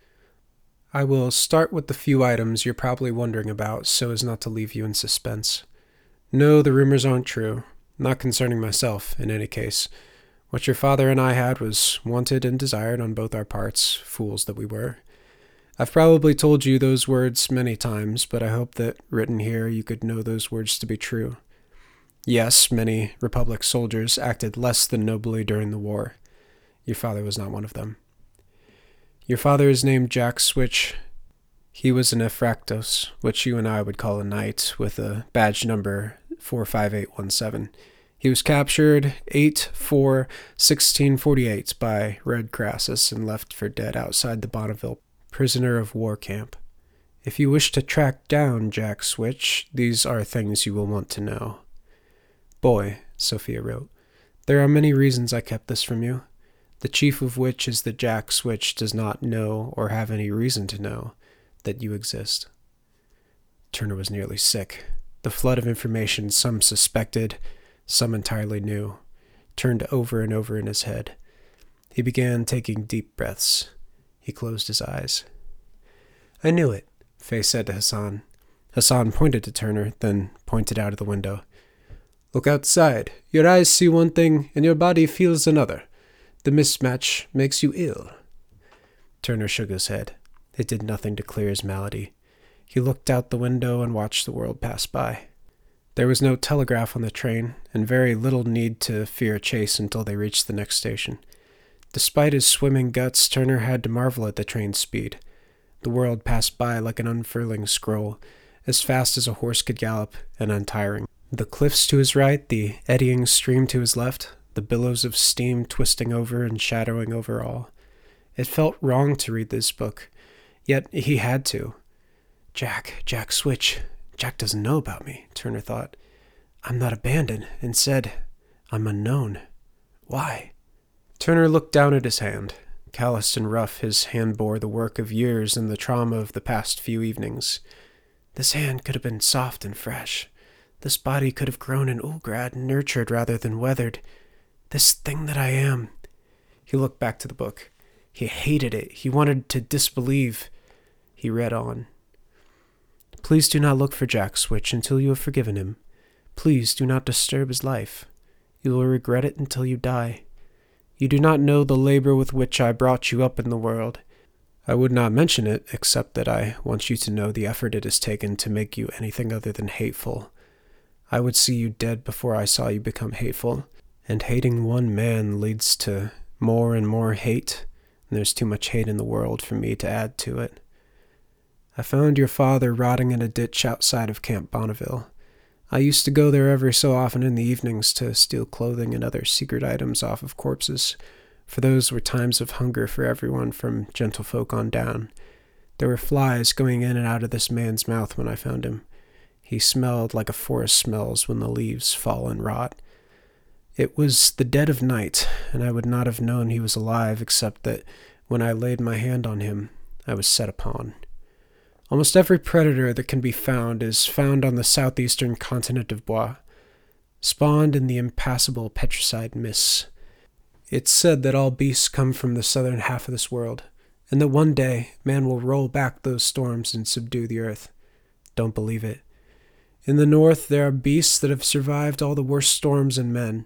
I will start with the few items you're probably wondering about so as not to leave you in suspense. No, the rumors aren't true, not concerning myself, in any case. What your father and I had was wanted and desired on both our parts, fools that we were. I've probably told you those words many times, but I hope that written here you could know those words to be true. Yes, many Republic soldiers acted less than nobly during the war. Your father was not one of them. Your father is named Jack Switch. He was an Ephraktos, which you and I would call a knight, with a badge number 45817. He was captured 8 4 1648 by Red Crassus and left for dead outside the Bonneville prisoner of war camp. If you wish to track down Jack Switch, these are things you will want to know. Boy, Sophia wrote, there are many reasons I kept this from you, the chief of which is that Jack Switch does not know or have any reason to know that you exist. Turner was nearly sick. The flood of information some suspected, some entirely new, turned over and over in his head. He began taking deep breaths. He closed his eyes. I knew it, Faye said to Hassan. Hassan pointed to Turner, then pointed out of the window. Look outside. Your eyes see one thing, and your body feels another. The mismatch makes you ill. Turner shook his head. It did nothing to clear his malady. He looked out the window and watched the world pass by. There was no telegraph on the train, and very little need to fear a chase until they reached the next station. Despite his swimming guts, Turner had to marvel at the train's speed. The world passed by like an unfurling scroll, as fast as a horse could gallop, and untiring. The cliffs to his right, the eddying stream to his left, the billows of steam twisting over and shadowing over all. It felt wrong to read this book, yet he had to. Jack, Jack Switch, Jack doesn't know about me, Turner thought. I'm not abandoned. Instead, I'm unknown. Why? Turner looked down at his hand. Calloused and rough, his hand bore the work of years and the trauma of the past few evenings. This hand could have been soft and fresh. This body could have grown in Ulgrad, nurtured rather than weathered. This thing that I am. He looked back to the book. He hated it. He wanted to disbelieve. He read on. Please do not look for Jack Switch until you have forgiven him. Please do not disturb his life. You will regret it until you die. You do not know the labor with which I brought you up in the world. I would not mention it, except that I want you to know the effort it has taken to make you anything other than hateful. I would see you dead before I saw you become hateful, and hating one man leads to more and more hate, and there's too much hate in the world for me to add to it. I found your father rotting in a ditch outside of Camp Bonneville. I used to go there every so often in the evenings to steal clothing and other secret items off of corpses, for those were times of hunger for everyone from gentlefolk on down. There were flies going in and out of this man's mouth when I found him. He smelled like a forest smells when the leaves fall and rot. It was the dead of night, and I would not have known he was alive except that when I laid my hand on him, I was set upon. Almost every predator that can be found is found on the southeastern continent of Bois, spawned in the impassable petricide mists. It's said that all beasts come from the southern half of this world, and that one day man will roll back those storms and subdue the earth. Don't believe it. In the north, there are beasts that have survived all the worst storms and men.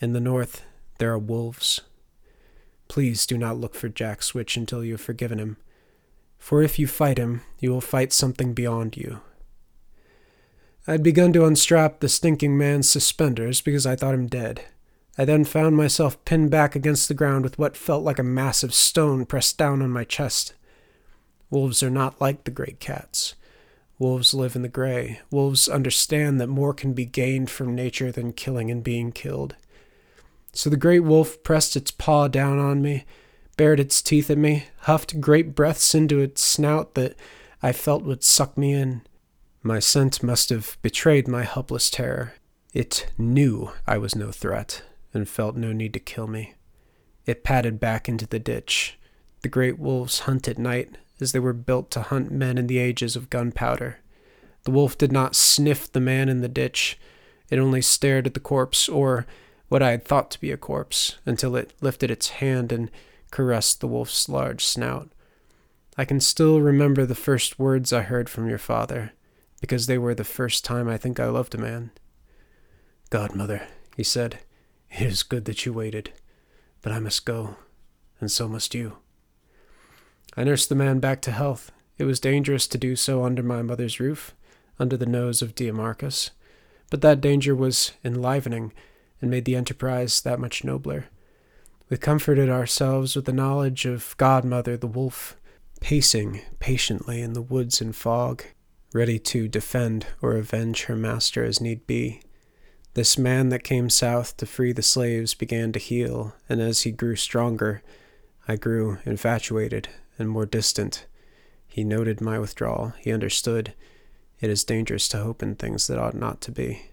In the north, there are wolves. Please do not look for Jack Switch until you have forgiven him for if you fight him, you will fight something beyond you. I had begun to unstrap the stinking man's suspenders because I thought him dead. I then found myself pinned back against the ground with what felt like a massive stone pressed down on my chest. Wolves are not like the great cats. Wolves live in the gray. Wolves understand that more can be gained from nature than killing and being killed. So the great wolf pressed its paw down on me bared its teeth at me, huffed great breaths into its snout that I felt would suck me in. My scent must have betrayed my helpless terror. It knew I was no threat, and felt no need to kill me. It padded back into the ditch. The great wolves hunt at night, as they were built to hunt men in the ages of gunpowder. The wolf did not sniff the man in the ditch. It only stared at the corpse, or what I had thought to be a corpse, until it lifted its hand and caressed the wolf's large snout. I can still remember the first words I heard from your father, because they were the first time I think I loved a man. Godmother, he said, it is good that you waited, but I must go, and so must you. I nursed the man back to health. It was dangerous to do so under my mother's roof, under the nose of Diamarcus, but that danger was enlivening and made the enterprise that much nobler. We comforted ourselves with the knowledge of Godmother the wolf, pacing patiently in the woods and fog, ready to defend or avenge her master as need be. This man that came south to free the slaves began to heal, and as he grew stronger, I grew infatuated and more distant. He noted my withdrawal. He understood. It is dangerous to hope in things that ought not to be.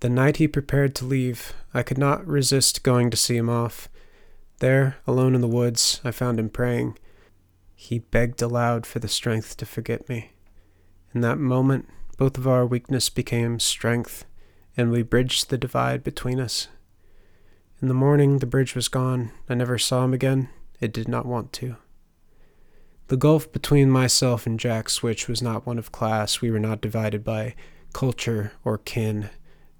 The night he prepared to leave, I could not resist going to see him off. There, alone in the woods, I found him praying. He begged aloud for the strength to forget me. In that moment, both of our weakness became strength, and we bridged the divide between us. In the morning, the bridge was gone. I never saw him again. It did not want to. The gulf between myself and Jack Switch was not one of class. We were not divided by culture or kin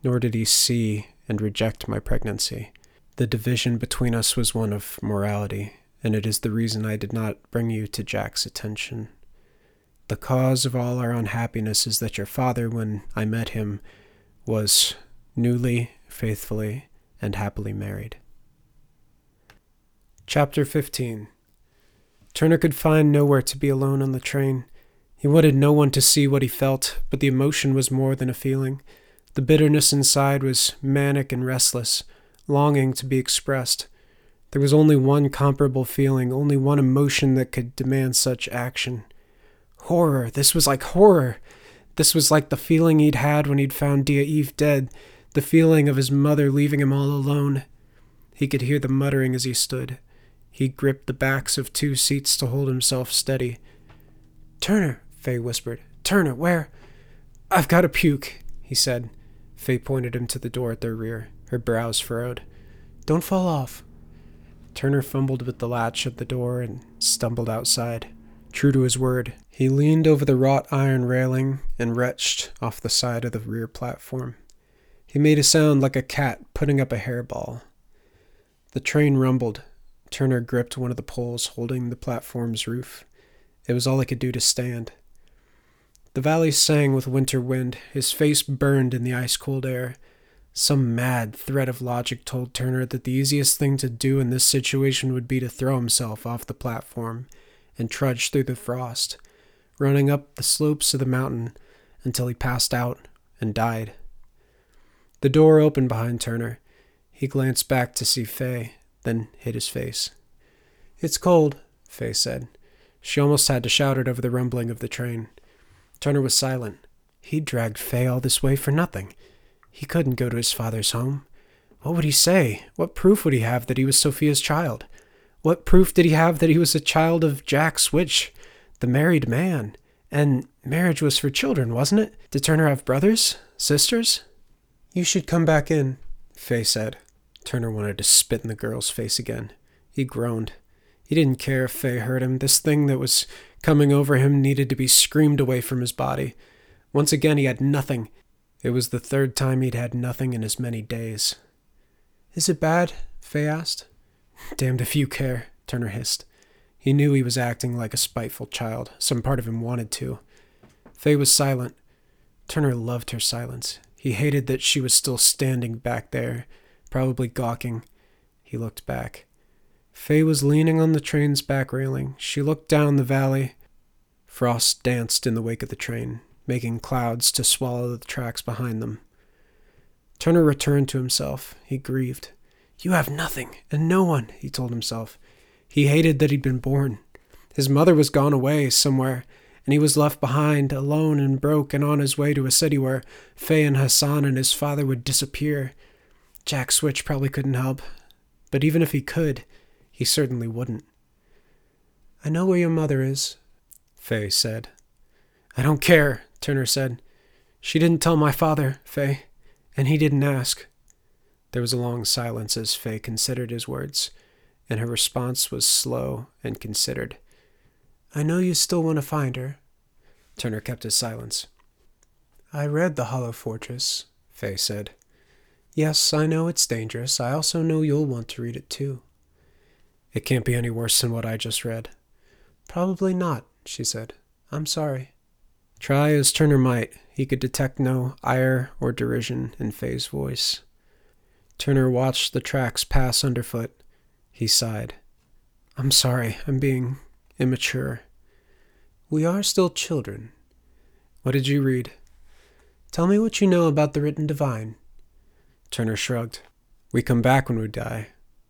nor did he see and reject my pregnancy. The division between us was one of morality, and it is the reason I did not bring you to Jack's attention. The cause of all our unhappiness is that your father, when I met him, was newly, faithfully, and happily married. Chapter 15 Turner could find nowhere to be alone on the train. He wanted no one to see what he felt, but the emotion was more than a feeling. The bitterness inside was manic and restless, longing to be expressed. There was only one comparable feeling, only one emotion that could demand such action. Horror. This was like horror. This was like the feeling he'd had when he'd found Dia Eve dead, the feeling of his mother leaving him all alone. He could hear the muttering as he stood. He gripped the backs of two seats to hold himself steady. Turner, Faye whispered. Turner, where? I've got to puke, he said. Faye pointed him to the door at their rear, her brows furrowed. Don't fall off. Turner fumbled with the latch of the door and stumbled outside. True to his word, he leaned over the wrought iron railing and retched off the side of the rear platform. He made a sound like a cat putting up a hairball. The train rumbled. Turner gripped one of the poles holding the platform's roof. It was all he could do to stand. The valley sang with winter wind. His face burned in the ice cold air. Some mad thread of logic told Turner that the easiest thing to do in this situation would be to throw himself off the platform and trudge through the frost, running up the slopes of the mountain until he passed out and died. The door opened behind Turner. He glanced back to see Fay, then hid his face. It's cold, Fay said. She almost had to shout it over the rumbling of the train. Turner was silent. He'd dragged Fay all this way for nothing. He couldn't go to his father's home. What would he say? What proof would he have that he was Sophia's child? What proof did he have that he was a child of Jack Switch, the married man? And marriage was for children, wasn't it? Did Turner have brothers? Sisters? You should come back in, Fay said. Turner wanted to spit in the girl's face again. He groaned. He didn't care if Fay heard him. This thing that was coming over him needed to be screamed away from his body. Once again, he had nothing. It was the third time he'd had nothing in as many days. Is it bad? Fay asked. Damned if you care, Turner hissed. He knew he was acting like a spiteful child. Some part of him wanted to. Fay was silent. Turner loved her silence. He hated that she was still standing back there, probably gawking. He looked back. Fay was leaning on the train's back railing. She looked down the valley. Frost danced in the wake of the train, making clouds to swallow the tracks behind them. Turner returned to himself. He grieved. You have nothing, and no one, he told himself. He hated that he'd been born. His mother was gone away somewhere, and he was left behind, alone and broke, and on his way to a city where Fay and Hassan and his father would disappear. Jack Switch probably couldn't help, but even if he could, he certainly wouldn't. I know where your mother is, Fay said. I don't care, Turner said. She didn't tell my father, Fay, and he didn't ask. There was a long silence as Fay considered his words, and her response was slow and considered. I know you still want to find her. Turner kept his silence. I read The Hollow Fortress, Fay said. Yes, I know it's dangerous. I also know you'll want to read it too. It can't be any worse than what I just read. Probably not, she said. I'm sorry. Try as Turner might, he could detect no ire or derision in Fay's voice. Turner watched the tracks pass underfoot. He sighed. I'm sorry, I'm being immature. We are still children. What did you read? Tell me what you know about the written divine. Turner shrugged. We come back when we die,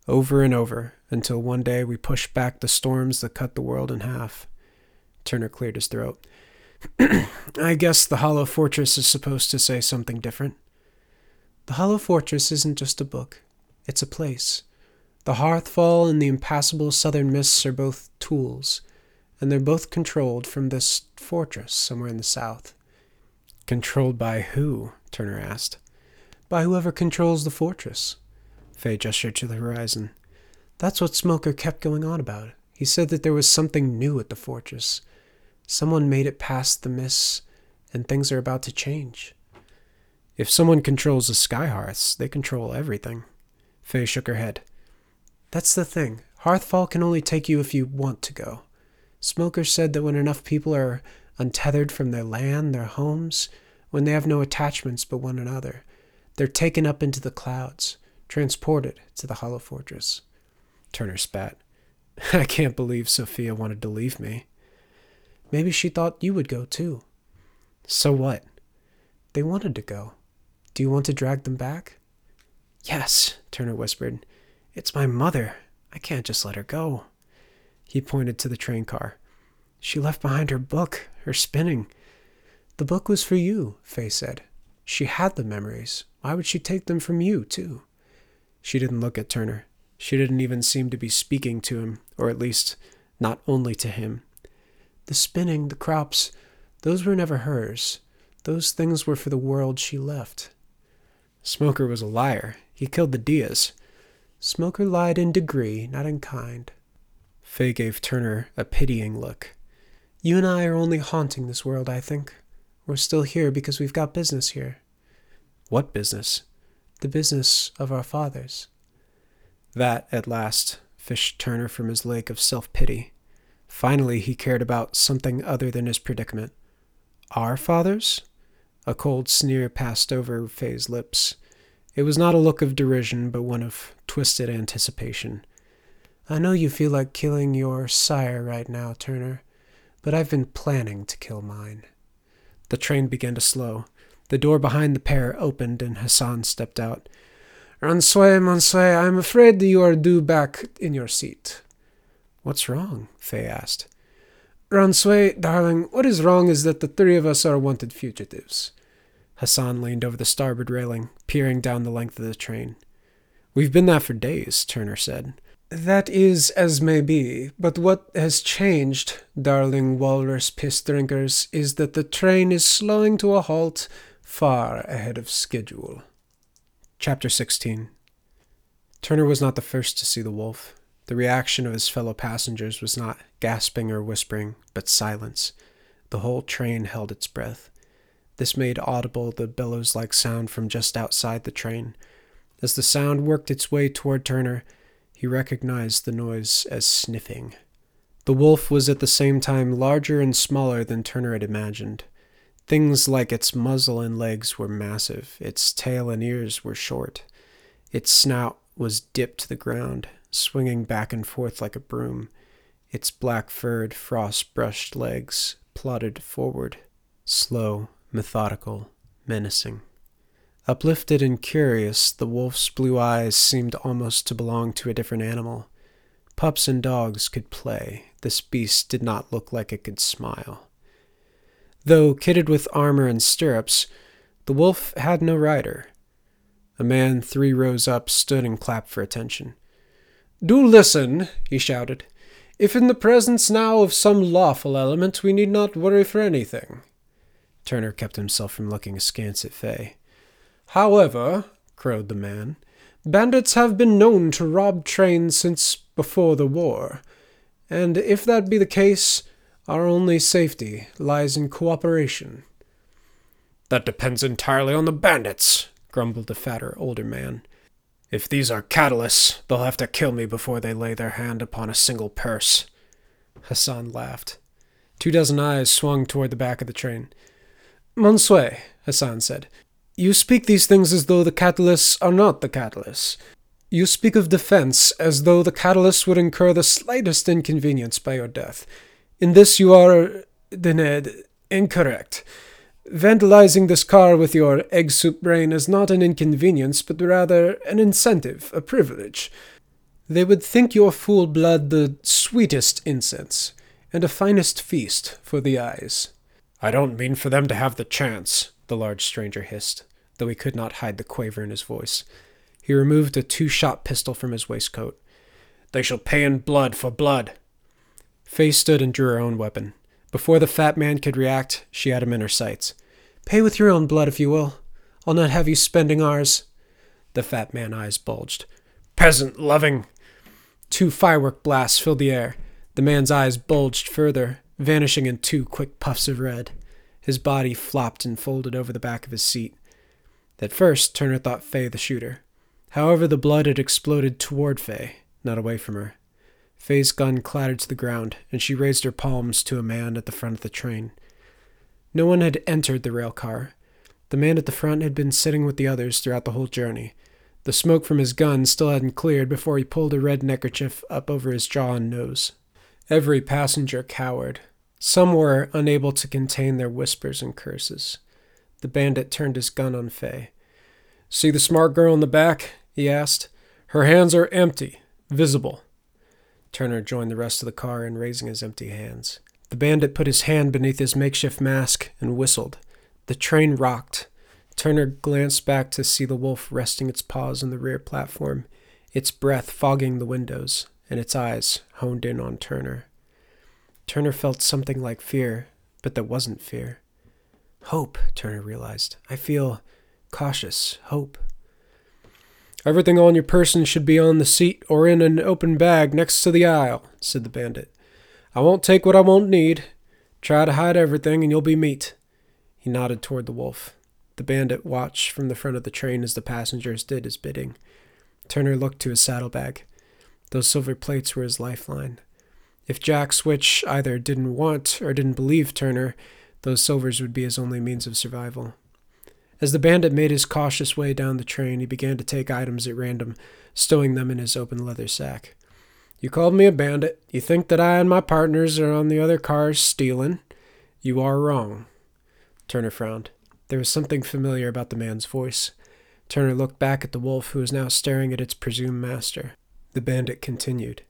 over and over, until one day we push back the storms that cut the world in half. Turner cleared his throat. I guess the Hollow Fortress is supposed to say something different. The Hollow Fortress isn't just a book, it's a place. The Hearthfall and the impassable southern mists are both tools, and they're both controlled from this fortress somewhere in the south. Controlled by who? Turner asked. By whoever controls the fortress. Fay gestured to the horizon. That's what Smoker kept going on about. He said that there was something new at the fortress. Someone made it past the mists, and things are about to change. If someone controls the Skyhearths, they control everything. Fay shook her head. That's the thing. Hearthfall can only take you if you want to go. Smoker said that when enough people are untethered from their land, their homes, when they have no attachments but one another, they're taken up into the clouds, transported to the Hollow Fortress. Turner spat. I can't believe Sophia wanted to leave me. Maybe she thought you would go too. So what? They wanted to go. Do you want to drag them back? Yes, Turner whispered. It's my mother. I can't just let her go. He pointed to the train car. She left behind her book, her spinning. The book was for you, Fay said. She had the memories. Why would she take them from you, too? She didn't look at Turner. She didn't even seem to be speaking to him, or at least not only to him. The spinning, the crops, those were never hers. Those things were for the world she left. Smoker was a liar. He killed the Diaz. Smoker lied in degree, not in kind. Fay gave Turner a pitying look. You and I are only haunting this world, I think. We're still here because we've got business here. What business? The business of our fathers. That, at last, fished Turner from his lake of self pity. Finally, he cared about something other than his predicament. Our fathers? A cold sneer passed over Faye's lips. It was not a look of derision, but one of twisted anticipation. I know you feel like killing your sire right now, Turner, but I've been planning to kill mine. The train began to slow. The door behind the pair opened, and Hassan stepped out. Ransoué, Monsieur, I am afraid that you are due back in your seat. What's wrong? Fay asked. Ransoué, darling, what is wrong is that the three of us are wanted fugitives. Hassan leaned over the starboard railing, peering down the length of the train. We've been that for days, Turner said. That is as may be, but what has changed, darling walrus piss drinkers, is that the train is slowing to a halt far ahead of schedule. Chapter 16 Turner was not the first to see the wolf. The reaction of his fellow passengers was not gasping or whispering, but silence. The whole train held its breath. This made audible the bellows like sound from just outside the train. As the sound worked its way toward Turner, he recognized the noise as sniffing. The wolf was at the same time larger and smaller than Turner had imagined. Things like its muzzle and legs were massive, its tail and ears were short. Its snout was dipped to the ground, swinging back and forth like a broom. Its black furred, frost brushed legs plodded forward, slow methodical, menacing. Uplifted and curious, the wolf's blue eyes seemed almost to belong to a different animal. Pups and dogs could play. This beast did not look like it could smile. Though kitted with armor and stirrups, the wolf had no rider. A man three rows up stood and clapped for attention. Do listen, he shouted. If in the presence now of some lawful element, we need not worry for anything. Turner kept himself from looking askance at Fay. However, crowed the man, bandits have been known to rob trains since before the war, and if that be the case, our only safety lies in cooperation. That depends entirely on the bandits, grumbled the fatter, older man. If these are catalysts, they'll have to kill me before they lay their hand upon a single purse. Hassan laughed. Two dozen eyes swung toward the back of the train. Monsieur, Hassan said, you speak these things as though the catalysts are not the catalysts. You speak of defense as though the catalysts would incur the slightest inconvenience by your death. In this you are, Dened, uh, incorrect. Vandalizing this car with your egg soup brain is not an inconvenience, but rather an incentive, a privilege. They would think your fool blood the sweetest incense, and a finest feast for the eyes. I don't mean for them to have the chance, the large stranger hissed, though he could not hide the quaver in his voice. He removed a two shot pistol from his waistcoat. They shall pay in blood for blood. Faye stood and drew her own weapon. Before the fat man could react, she had him in her sights. Pay with your own blood, if you will. I'll not have you spending ours. The fat man's eyes bulged. Peasant loving! Two firework blasts filled the air. The man's eyes bulged further, vanishing in two quick puffs of red. His body flopped and folded over the back of his seat. At first, Turner thought Fay the shooter. However, the blood had exploded toward Fay, not away from her. Fay's gun clattered to the ground, and she raised her palms to a man at the front of the train. No one had entered the rail car. The man at the front had been sitting with the others throughout the whole journey. The smoke from his gun still hadn't cleared before he pulled a red neckerchief up over his jaw and nose. Every passenger cowered. Some were unable to contain their whispers and curses. The bandit turned his gun on Fay. See the smart girl in the back? he asked. Her hands are empty, visible. Turner joined the rest of the car in raising his empty hands. The bandit put his hand beneath his makeshift mask and whistled. The train rocked. Turner glanced back to see the wolf resting its paws on the rear platform, its breath fogging the windows and its eyes honed in on Turner. Turner felt something like fear, but that wasn't fear. Hope, Turner realized. I feel cautious, hope. Everything on your person should be on the seat or in an open bag next to the aisle, said the bandit. I won't take what I won't need. Try to hide everything and you'll be meat. He nodded toward the wolf. The bandit watched from the front of the train as the passengers did his bidding. Turner looked to his saddlebag. Those silver plates were his lifeline. If Jack Switch either didn't want or didn't believe Turner, those silvers would be his only means of survival. As the bandit made his cautious way down the train, he began to take items at random, stowing them in his open leather sack. You called me a bandit. You think that I and my partners are on the other cars stealing. You are wrong. Turner frowned. There was something familiar about the man's voice. Turner looked back at the wolf, who was now staring at its presumed master. The bandit continued.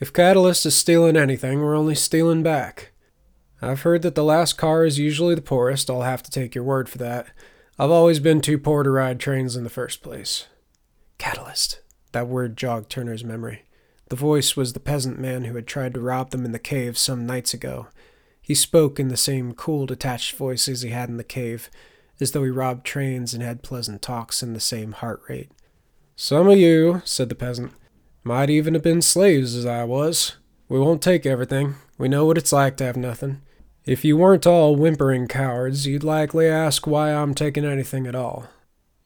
If Catalyst is stealing anything, we're only stealing back. I've heard that the last car is usually the poorest. I'll have to take your word for that. I've always been too poor to ride trains in the first place. Catalyst. That word jogged Turner's memory. The voice was the peasant man who had tried to rob them in the cave some nights ago. He spoke in the same cool, detached voice as he had in the cave, as though he robbed trains and had pleasant talks in the same heart rate. Some of you, said the peasant, might even have been slaves as I was. We won't take everything. We know what it's like to have nothing. If you weren't all whimpering cowards, you'd likely ask why I'm taking anything at all.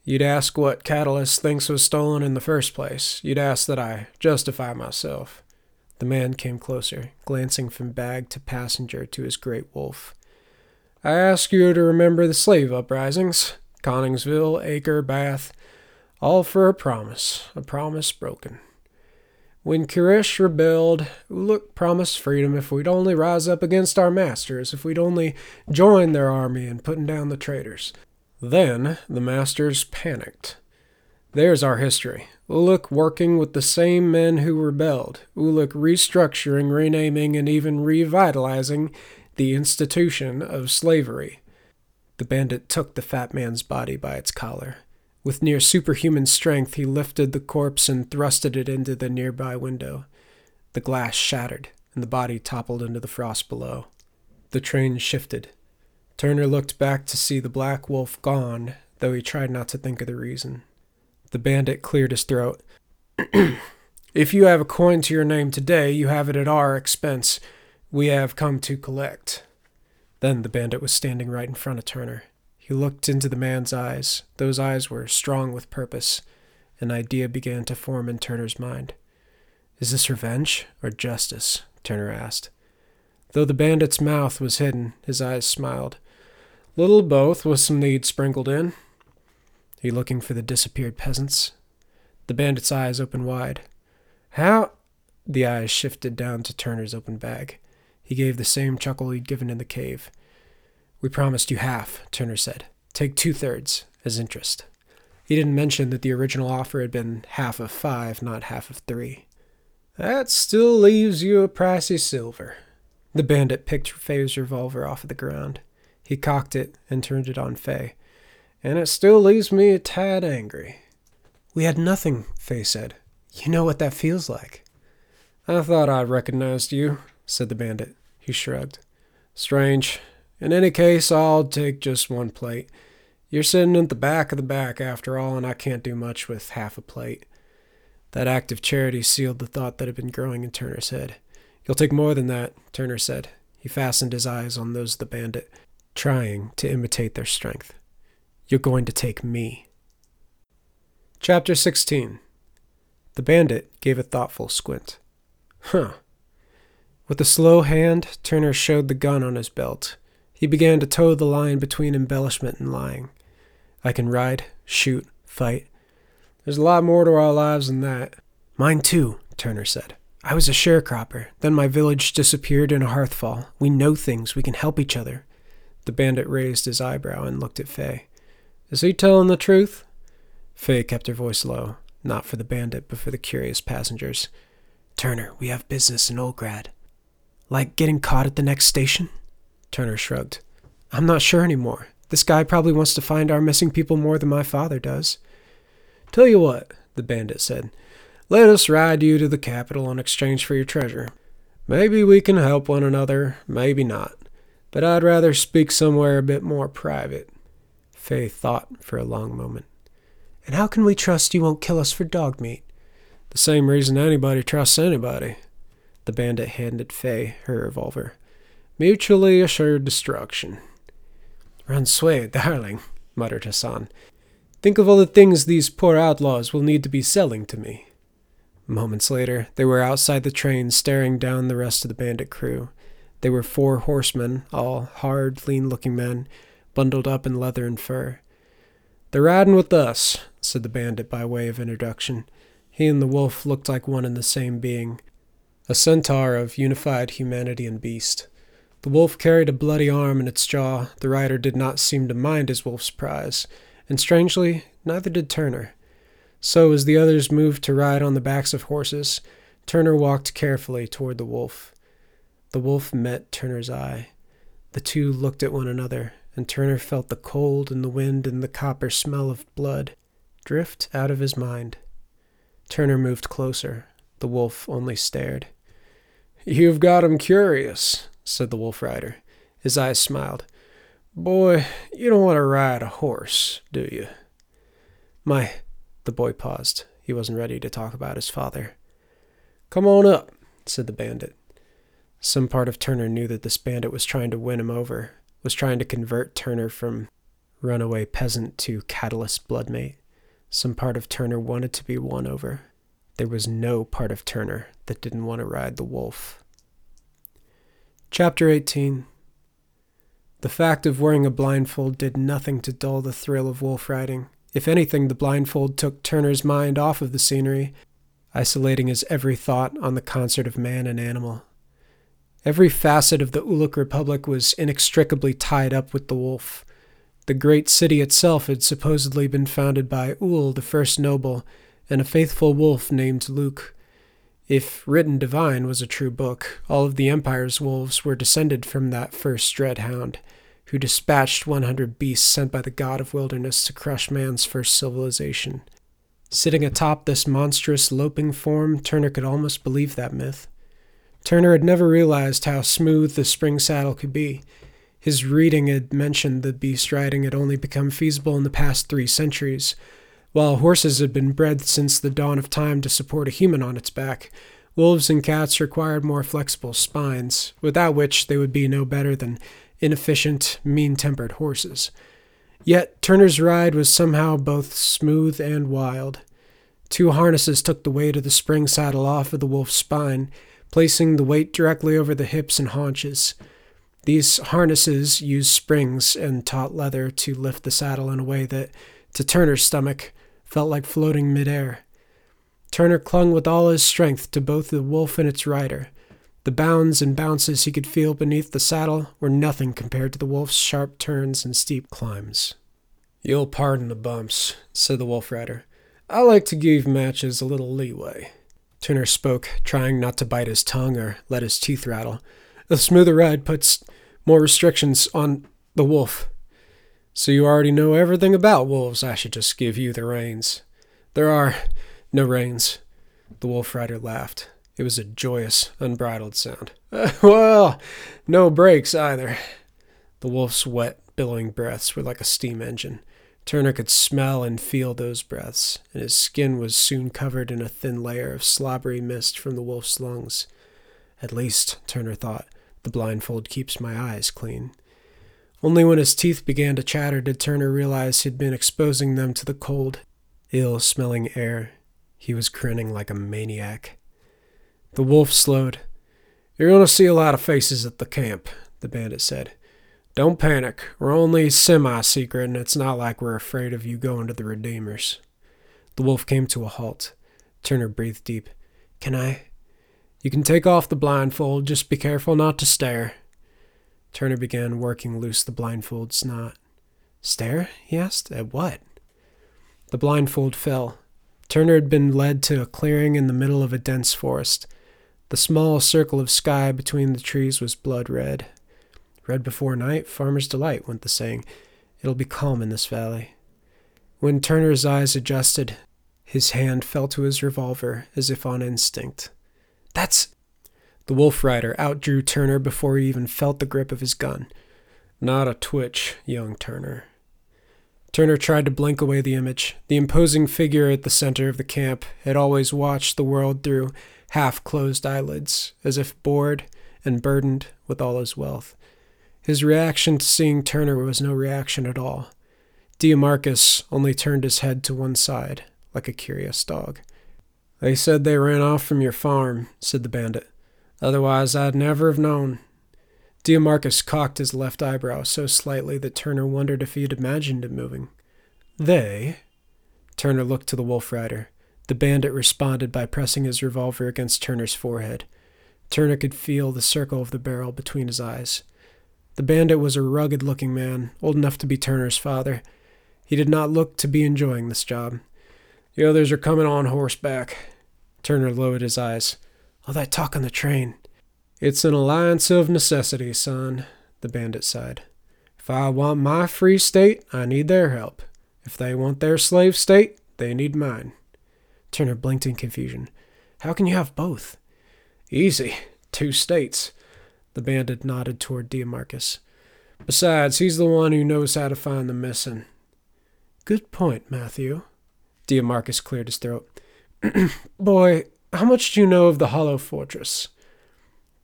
You'd ask what Catalyst thinks was stolen in the first place. You'd ask that I justify myself. The man came closer, glancing from bag to passenger to his great wolf. I ask you to remember the slave uprisings Coningsville, Acre, Bath, all for a promise, a promise broken. When Kirish rebelled, Uluk promised freedom if we'd only rise up against our masters, if we'd only join their army in putting down the traitors. Then the masters panicked. There's our history. Uluk working with the same men who rebelled. Uluk restructuring, renaming, and even revitalizing the institution of slavery. The bandit took the fat man's body by its collar. With near superhuman strength, he lifted the corpse and thrusted it into the nearby window. The glass shattered, and the body toppled into the frost below. The train shifted. Turner looked back to see the black wolf gone, though he tried not to think of the reason. The bandit cleared his throat. if you have a coin to your name today, you have it at our expense. We have come to collect. Then the bandit was standing right in front of Turner. He looked into the man's eyes. Those eyes were strong with purpose. An idea began to form in Turner's mind. Is this revenge or justice? Turner asked. Though the bandit's mouth was hidden, his eyes smiled. Little both, with some need sprinkled in. Are you looking for the disappeared peasants? The bandit's eyes opened wide. How? The eyes shifted down to Turner's open bag. He gave the same chuckle he'd given in the cave. We promised you half, Turner said. Take two thirds as interest. He didn't mention that the original offer had been half of five, not half of three. That still leaves you a pricey silver. The bandit picked Faye's revolver off of the ground. He cocked it and turned it on Faye. And it still leaves me a tad angry. We had nothing, Faye said. You know what that feels like. I thought I recognized you, said the bandit. He shrugged. Strange. In any case, I'll take just one plate. You're sitting at the back of the back, after all, and I can't do much with half a plate. That act of charity sealed the thought that had been growing in Turner's head. You'll take more than that, Turner said. He fastened his eyes on those of the bandit, trying to imitate their strength. You're going to take me. Chapter 16 The bandit gave a thoughtful squint. Huh. With a slow hand, Turner showed the gun on his belt. He began to toe the line between embellishment and lying. I can ride, shoot, fight. There's a lot more to our lives than that. Mine too, Turner said. I was a sharecropper. Then my village disappeared in a hearthfall. We know things. We can help each other. The bandit raised his eyebrow and looked at Fay. Is he telling the truth? Fay kept her voice low, not for the bandit, but for the curious passengers. Turner, we have business in Olgrad. Like getting caught at the next station? Turner shrugged. I'm not sure anymore. This guy probably wants to find our missing people more than my father does. Tell you what, the bandit said. Let us ride you to the capital in exchange for your treasure. Maybe we can help one another, maybe not. But I'd rather speak somewhere a bit more private. Fay thought for a long moment. And how can we trust you won't kill us for dog meat? The same reason anybody trusts anybody. The bandit handed Fay her revolver. Mutually assured destruction. Sway, darling, muttered Hassan. Think of all the things these poor outlaws will need to be selling to me. Moments later, they were outside the train staring down the rest of the bandit crew. They were four horsemen, all hard, lean looking men, bundled up in leather and fur. They're riding with us, said the bandit by way of introduction. He and the wolf looked like one and the same being, a centaur of unified humanity and beast. The wolf carried a bloody arm in its jaw. The rider did not seem to mind his wolf's prize, and strangely, neither did Turner. So, as the others moved to ride on the backs of horses, Turner walked carefully toward the wolf. The wolf met Turner's eye. The two looked at one another, and Turner felt the cold and the wind and the copper smell of blood drift out of his mind. Turner moved closer. The wolf only stared. You've got him curious, said the wolf rider. His eyes smiled. Boy, you don't want to ride a horse, do you? My, the boy paused. He wasn't ready to talk about his father. Come on up, said the bandit. Some part of Turner knew that this bandit was trying to win him over, was trying to convert Turner from runaway peasant to catalyst bloodmate. Some part of Turner wanted to be won over. There was no part of Turner that didn't want to ride the wolf. Chapter 18 The fact of wearing a blindfold did nothing to dull the thrill of wolf riding. If anything, the blindfold took Turner's mind off of the scenery, isolating his every thought on the concert of man and animal. Every facet of the Uluk Republic was inextricably tied up with the wolf. The great city itself had supposedly been founded by Ul, the first noble, and a faithful wolf named Luke. If Written Divine was a true book, all of the Empire's wolves were descended from that first dread hound who dispatched 100 beasts sent by the god of wilderness to crush man's first civilization. Sitting atop this monstrous, loping form, Turner could almost believe that myth. Turner had never realized how smooth the spring saddle could be. His reading had mentioned the beast riding had only become feasible in the past three centuries. While horses had been bred since the dawn of time to support a human on its back, wolves and cats required more flexible spines, without which they would be no better than inefficient, mean tempered horses. Yet Turner's ride was somehow both smooth and wild. Two harnesses took the weight of the spring saddle off of the wolf's spine, placing the weight directly over the hips and haunches. These harnesses used springs and taut leather to lift the saddle in a way that, to Turner's stomach, felt like floating midair. Turner clung with all his strength to both the wolf and its rider, the bounds and bounces he could feel beneath the saddle were nothing compared to the wolf's sharp turns and steep climbs. You'll pardon the bumps, said the wolf rider. I like to give matches a little leeway. Turner spoke, trying not to bite his tongue or let his teeth rattle. A smoother ride puts more restrictions on the wolf. So you already know everything about wolves. I should just give you the reins. There are no reins. The wolf rider laughed. It was a joyous, unbridled sound. well, no brakes either. The wolf's wet, billowing breaths were like a steam engine. Turner could smell and feel those breaths, and his skin was soon covered in a thin layer of slobbery mist from the wolf's lungs. At least, Turner thought, the blindfold keeps my eyes clean. Only when his teeth began to chatter did Turner realize he'd been exposing them to the cold, ill smelling air. He was grinning like a maniac. The wolf slowed. You're going to see a lot of faces at the camp, the bandit said. Don't panic. We're only semi secret, and it's not like we're afraid of you going to the Redeemers. The wolf came to a halt. Turner breathed deep. Can I? You can take off the blindfold, just be careful not to stare. Turner began working loose the blindfold's knot. Stare? he asked. At what? The blindfold fell. Turner had been led to a clearing in the middle of a dense forest. The small circle of sky between the trees was blood red. Red before night, farmer's delight, went the saying. It'll be calm in this valley. When Turner's eyes adjusted, his hand fell to his revolver as if on instinct. That's. The wolf rider outdrew Turner before he even felt the grip of his gun. Not a twitch, young Turner. Turner tried to blink away the image. The imposing figure at the center of the camp had always watched the world through half closed eyelids, as if bored and burdened with all his wealth. His reaction to seeing Turner was no reaction at all. Diamarcus only turned his head to one side, like a curious dog. They said they ran off from your farm, said the bandit. Otherwise, I'd never have known. Diamarcus cocked his left eyebrow so slightly that Turner wondered if he had imagined it moving. They? Turner looked to the wolf rider. The bandit responded by pressing his revolver against Turner's forehead. Turner could feel the circle of the barrel between his eyes. The bandit was a rugged looking man, old enough to be Turner's father. He did not look to be enjoying this job. The others are coming on horseback. Turner lowered his eyes. All that talk on the train. It's an alliance of necessity, son, the bandit sighed. If I want my free state, I need their help. If they want their slave state, they need mine. Turner blinked in confusion. How can you have both? Easy. Two states. The bandit nodded toward Diamarcus. Besides, he's the one who knows how to find the missing. Good point, Matthew. Diamarcus cleared his throat. Boy, how much do you know of the Hollow Fortress?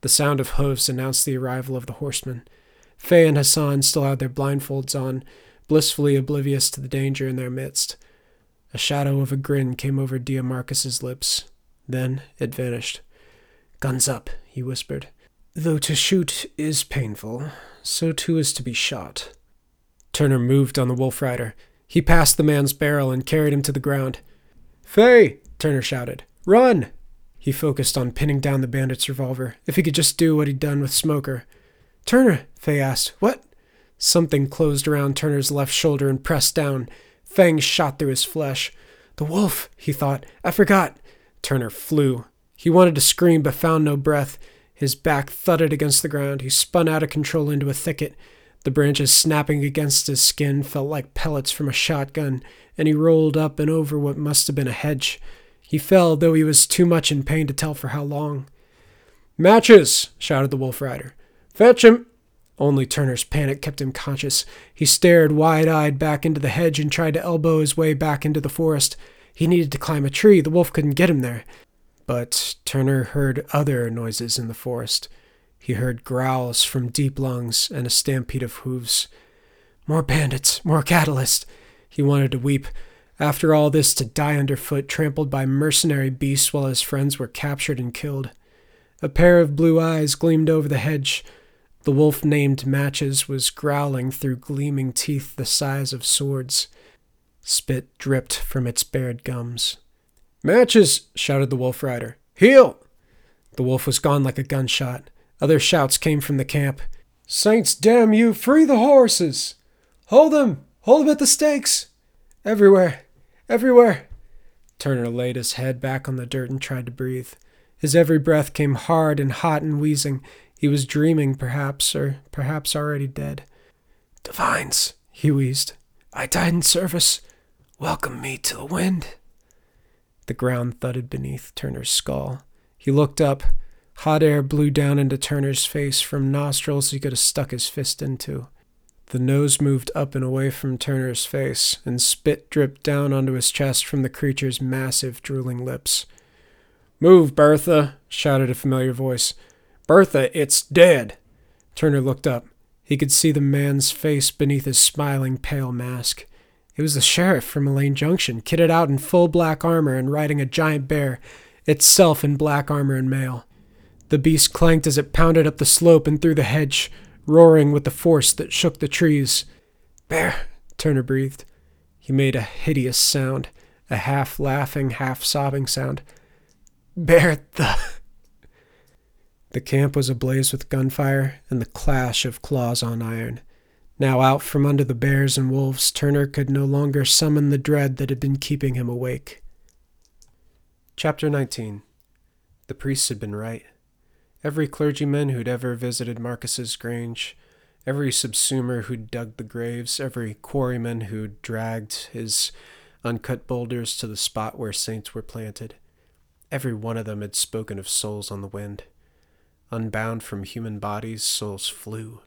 The sound of hoofs announced the arrival of the horsemen. Faye and Hassan still had their blindfolds on, blissfully oblivious to the danger in their midst. A shadow of a grin came over Diamarcus's lips. Then it vanished. Guns up, he whispered. Though to shoot is painful, so too is to be shot. Turner moved on the wolf rider. He passed the man's barrel and carried him to the ground. Faye! Turner shouted. Run! He focused on pinning down the bandit's revolver. If he could just do what he'd done with Smoker. Turner, Faye asked. What? Something closed around Turner's left shoulder and pressed down. Fangs shot through his flesh. The wolf, he thought. I forgot. Turner flew. He wanted to scream but found no breath. His back thudded against the ground. He spun out of control into a thicket. The branches snapping against his skin felt like pellets from a shotgun, and he rolled up and over what must have been a hedge. He fell, though he was too much in pain to tell for how long. Matches! shouted the wolf rider. Fetch him! Only Turner's panic kept him conscious. He stared wide eyed back into the hedge and tried to elbow his way back into the forest. He needed to climb a tree. The wolf couldn't get him there. But Turner heard other noises in the forest. He heard growls from deep lungs and a stampede of hooves. More bandits, more catalyst. He wanted to weep. After all this, to die underfoot, trampled by mercenary beasts while his friends were captured and killed. A pair of blue eyes gleamed over the hedge. The wolf named Matches was growling through gleaming teeth the size of swords. Spit dripped from its bared gums. Matches! shouted the wolf rider. Heel! The wolf was gone like a gunshot. Other shouts came from the camp. Saints damn you! Free the horses! Hold them! Hold them at the stakes! Everywhere! Everywhere! Turner laid his head back on the dirt and tried to breathe. His every breath came hard and hot and wheezing. He was dreaming, perhaps, or perhaps already dead. Divines, he wheezed. I died in service. Welcome me to the wind. The ground thudded beneath Turner's skull. He looked up. Hot air blew down into Turner's face from nostrils he could have stuck his fist into. The nose moved up and away from Turner's face, and spit dripped down onto his chest from the creature's massive, drooling lips. Move, Bertha, shouted a familiar voice. Bertha, it's dead. Turner looked up. He could see the man's face beneath his smiling, pale mask. It was the sheriff from Elaine Junction, kitted out in full black armor and riding a giant bear, itself in black armor and mail. The beast clanked as it pounded up the slope and through the hedge, roaring with the force that shook the trees. Bear, Turner breathed. He made a hideous sound, a half laughing, half sobbing sound. Bear the. The camp was ablaze with gunfire and the clash of claws on iron. Now out from under the bears and wolves, Turner could no longer summon the dread that had been keeping him awake. Chapter 19 The priests had been right. Every clergyman who'd ever visited Marcus's grange, every subsumer who'd dug the graves, every quarryman who'd dragged his uncut boulders to the spot where saints were planted, every one of them had spoken of souls on the wind. Unbound from human bodies, souls flew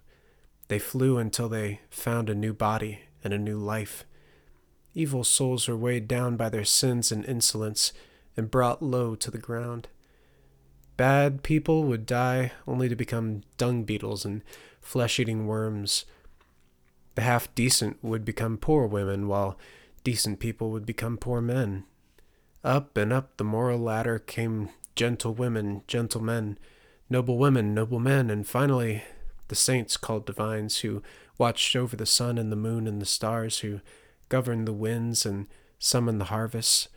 they flew until they found a new body and a new life. Evil souls were weighed down by their sins and insolence and brought low to the ground. Bad people would die only to become dung beetles and flesh eating worms. The half decent would become poor women, while decent people would become poor men. Up and up the moral ladder came gentle women, gentle men, noble women, noble men, and finally the saints called divines who watched over the sun and the moon and the stars, who governed the winds and summoned the harvests,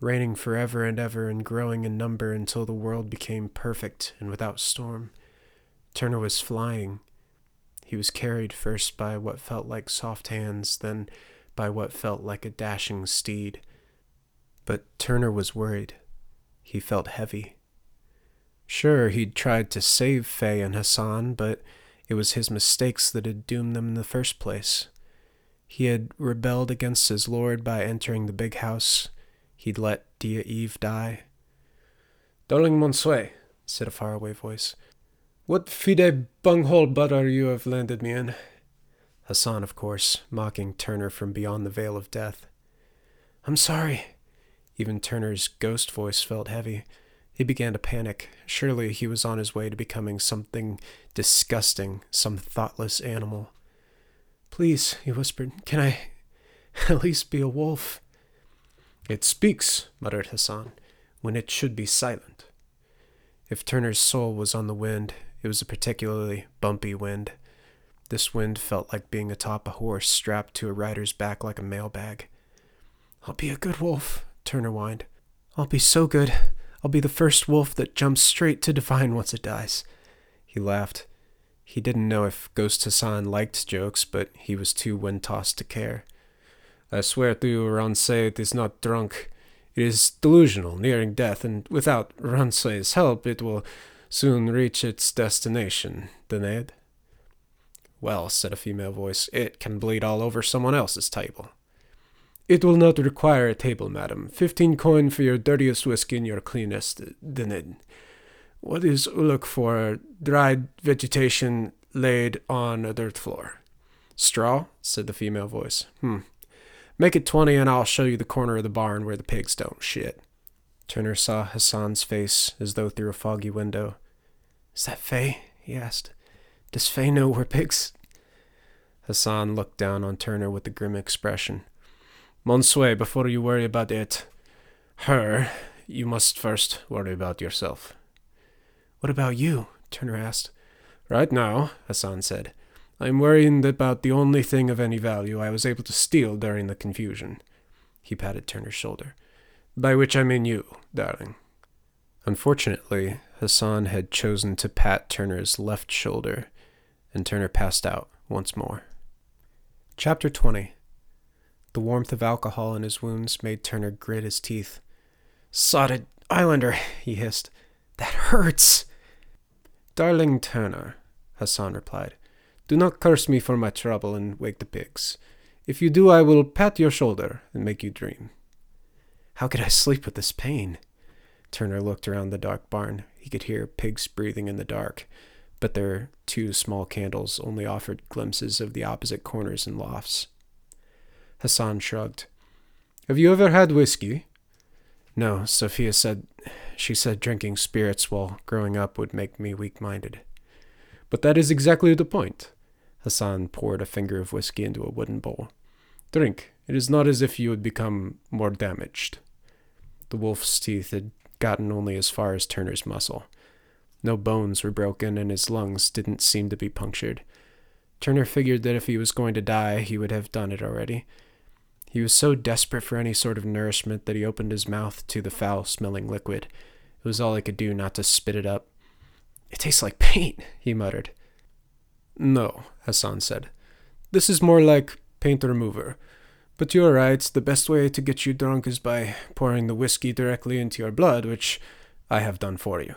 reigning forever and ever and growing in number until the world became perfect and without storm. Turner was flying. He was carried first by what felt like soft hands, then by what felt like a dashing steed. But Turner was worried. He felt heavy. Sure, he'd tried to save Fay and Hassan, but it was his mistakes that had doomed them in the first place. He had rebelled against his lord by entering the big house. He'd let Dia Eve die. Darling Monsue, said a faraway voice, what fide bunghole butter you have landed me in. Hassan, of course, mocking Turner from beyond the veil of death. I'm sorry. Even Turner's ghost voice felt heavy. He began to panic. Surely he was on his way to becoming something disgusting, some thoughtless animal. Please, he whispered, can I at least be a wolf? It speaks, muttered Hassan, when it should be silent. If Turner's soul was on the wind, it was a particularly bumpy wind. This wind felt like being atop a horse strapped to a rider's back like a mailbag. I'll be a good wolf, Turner whined. I'll be so good. I'll be the first wolf that jumps straight to divine once it dies. He laughed. He didn't know if Ghost Hassan liked jokes, but he was too wind tossed to care. I swear to you, Ransay, it is not drunk. It is delusional, nearing death, and without Ransay's help, it will soon reach its destination. Dened? Well, said a female voice, it can bleed all over someone else's table. It will not require a table, madam. Fifteen coin for your dirtiest whiskey and your cleanest dened. What is Uluk for? Dried vegetation laid on a dirt floor. Straw? said the female voice. Hmm. Make it twenty and I'll show you the corner of the barn where the pigs don't shit. Turner saw Hassan's face as though through a foggy window. Is that Faye? he asked. Does Faye know we're pigs? Hassan looked down on Turner with a grim expression. Monsue, before you worry about it, her, you must first worry about yourself. What about you? Turner asked. Right now, Hassan said, I am worrying about the only thing of any value I was able to steal during the confusion. He patted Turner's shoulder. By which I mean you, darling. Unfortunately, Hassan had chosen to pat Turner's left shoulder, and Turner passed out once more. Chapter 20 the warmth of alcohol in his wounds made Turner grit his teeth. Sodded Islander, he hissed. That hurts. Darling Turner, Hassan replied, do not curse me for my trouble and wake the pigs. If you do, I will pat your shoulder and make you dream. How could I sleep with this pain? Turner looked around the dark barn. He could hear pigs breathing in the dark, but their two small candles only offered glimpses of the opposite corners and lofts. Hassan shrugged. Have you ever had whiskey? No, Sophia said she said drinking spirits while growing up would make me weak minded. But that is exactly the point. Hassan poured a finger of whiskey into a wooden bowl. Drink. It is not as if you would become more damaged. The wolf's teeth had gotten only as far as Turner's muscle. No bones were broken, and his lungs didn't seem to be punctured. Turner figured that if he was going to die, he would have done it already. He was so desperate for any sort of nourishment that he opened his mouth to the foul smelling liquid. It was all he could do not to spit it up. It tastes like paint, he muttered. No, Hassan said. This is more like paint remover. But you're right, the best way to get you drunk is by pouring the whiskey directly into your blood, which I have done for you.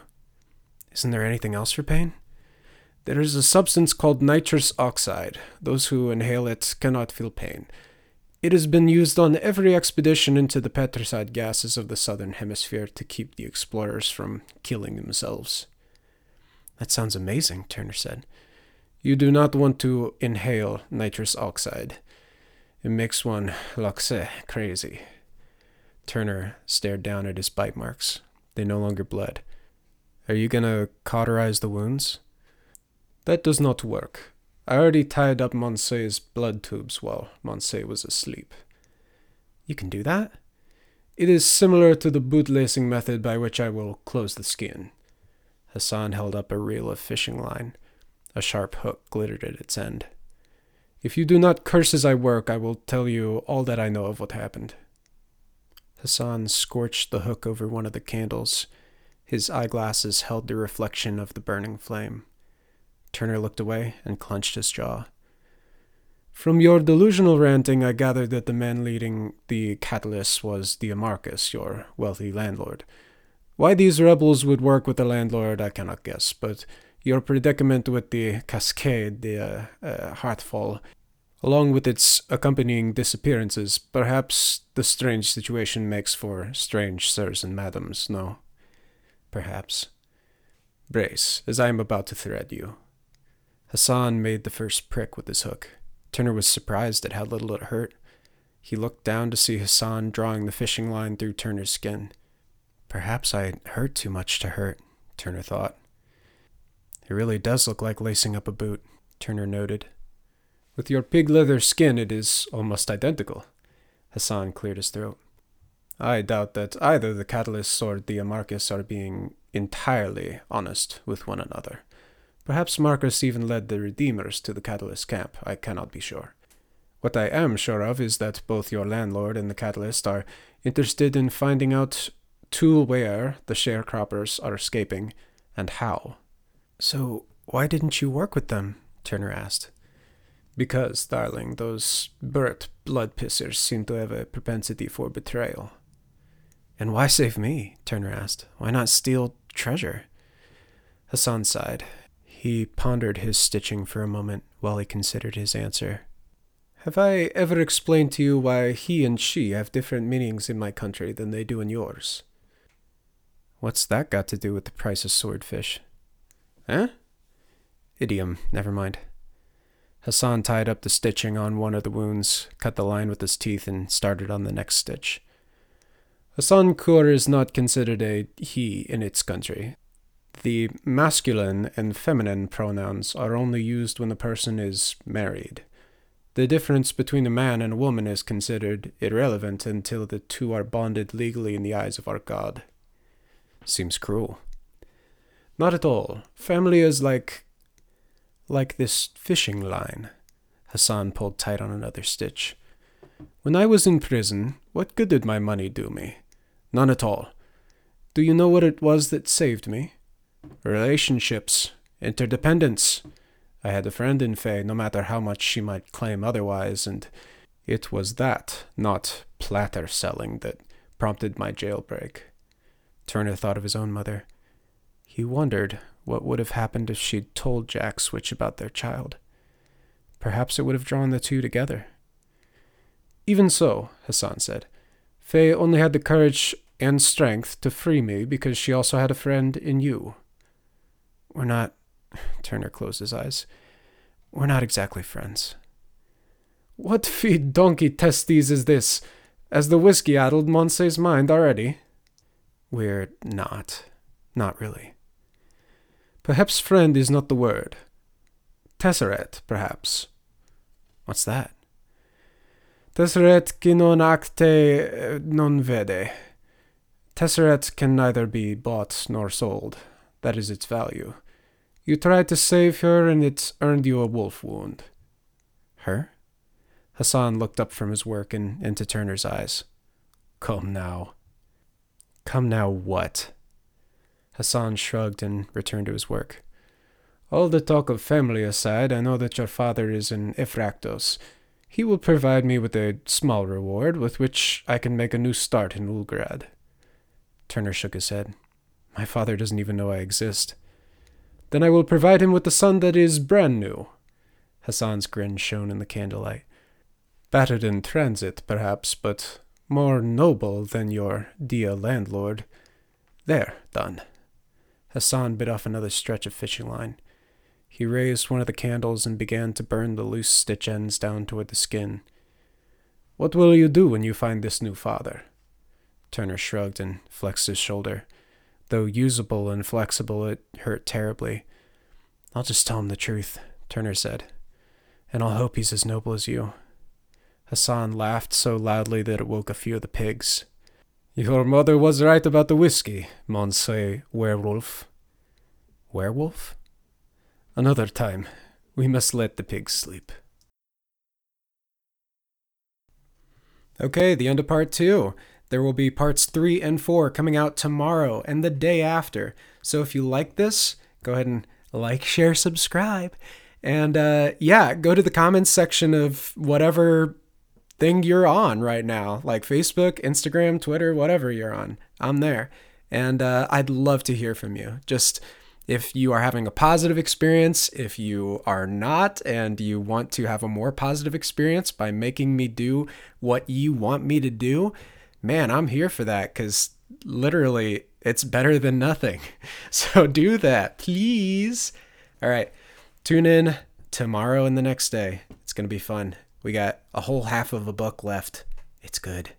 Isn't there anything else for pain? There is a substance called nitrous oxide. Those who inhale it cannot feel pain. It has been used on every expedition into the petricide gases of the southern hemisphere to keep the explorers from killing themselves. That sounds amazing, Turner said. You do not want to inhale nitrous oxide. It makes one, like crazy. Turner stared down at his bite marks. They no longer bled. Are you going to cauterize the wounds? That does not work. I already tied up Moncey's blood tubes while Moncey was asleep. You can do that? It is similar to the bootlacing method by which I will close the skin. Hassan held up a reel of fishing line. A sharp hook glittered at its end. If you do not curse as I work, I will tell you all that I know of what happened. Hassan scorched the hook over one of the candles. His eyeglasses held the reflection of the burning flame. Turner looked away and clenched his jaw. From your delusional ranting, I gathered that the man leading the catalyst was the Diamarcus, your wealthy landlord. Why these rebels would work with the landlord, I cannot guess, but your predicament with the cascade, the uh, uh, Heartfall, along with its accompanying disappearances, perhaps the strange situation makes for strange sirs and madams, no? Perhaps. Brace, as I am about to thread you. Hassan made the first prick with his hook. Turner was surprised at how little it hurt. He looked down to see Hassan drawing the fishing line through Turner's skin. Perhaps I hurt too much to hurt, Turner thought. It really does look like lacing up a boot, Turner noted. With your pig leather skin, it is almost identical. Hassan cleared his throat. I doubt that either the Catalysts or Diamarcus are being entirely honest with one another. Perhaps Marcus even led the Redeemers to the Catalyst camp, I cannot be sure. What I am sure of is that both your landlord and the Catalyst are interested in finding out to where the sharecroppers are escaping and how. So, why didn't you work with them? Turner asked. Because, darling, those Burt blood pissers seem to have a propensity for betrayal. And why save me? Turner asked. Why not steal treasure? Hassan sighed. He pondered his stitching for a moment while he considered his answer. Have I ever explained to you why he and she have different meanings in my country than they do in yours? What's that got to do with the price of swordfish? Eh? Idiom, never mind. Hassan tied up the stitching on one of the wounds, cut the line with his teeth, and started on the next stitch. Hassan Kur is not considered a he in its country. The masculine and feminine pronouns are only used when the person is married. The difference between a man and a woman is considered irrelevant until the two are bonded legally in the eyes of our God. Seems cruel. Not at all. Family is like. like this fishing line. Hassan pulled tight on another stitch. When I was in prison, what good did my money do me? None at all. Do you know what it was that saved me? Relationships, interdependence. I had a friend in Faye, no matter how much she might claim otherwise, and it was that, not platter selling, that prompted my jailbreak. Turner thought of his own mother. He wondered what would have happened if she'd told Jack Switch about their child. Perhaps it would have drawn the two together. Even so, Hassan said, Faye only had the courage and strength to free me because she also had a friend in you. We're not. Turner closed his eyes. We're not exactly friends. What feed donkey testes is this? Has the whiskey addled Moncey's mind already? We're not. Not really. Perhaps friend is not the word. Tesseret, perhaps. What's that? Tesseret qui non acte eh, non vede. Tesseret can neither be bought nor sold. That is its value. You tried to save her, and it's earned you a wolf wound. Her? Hassan looked up from his work and into Turner's eyes. Come now. Come now, what? Hassan shrugged and returned to his work. All the talk of family aside, I know that your father is in Ephraktos. He will provide me with a small reward with which I can make a new start in Ulgrad. Turner shook his head. My father doesn't even know I exist. Then I will provide him with a son that is brand new. Hassan's grin shone in the candlelight. Battered in transit, perhaps, but more noble than your dear landlord. There, done. Hassan bit off another stretch of fishing line. He raised one of the candles and began to burn the loose stitch ends down toward the skin. What will you do when you find this new father? Turner shrugged and flexed his shoulder. Though usable and flexible, it hurt terribly. I'll just tell him the truth, Turner said. And I'll hope he's as noble as you. Hassan laughed so loudly that it woke a few of the pigs. Your mother was right about the whiskey, Monsieur Werewolf. Werewolf? Another time. We must let the pigs sleep. Okay, the end of part two. There will be parts three and four coming out tomorrow and the day after. So if you like this, go ahead and like, share, subscribe. And uh, yeah, go to the comments section of whatever thing you're on right now, like Facebook, Instagram, Twitter, whatever you're on. I'm there. And uh, I'd love to hear from you. Just if you are having a positive experience, if you are not, and you want to have a more positive experience by making me do what you want me to do, man, I'm here for that because literally it's better than nothing. So do that, please. All right. Tune in tomorrow and the next day. It's going to be fun. We got a whole half of a book left. It's good.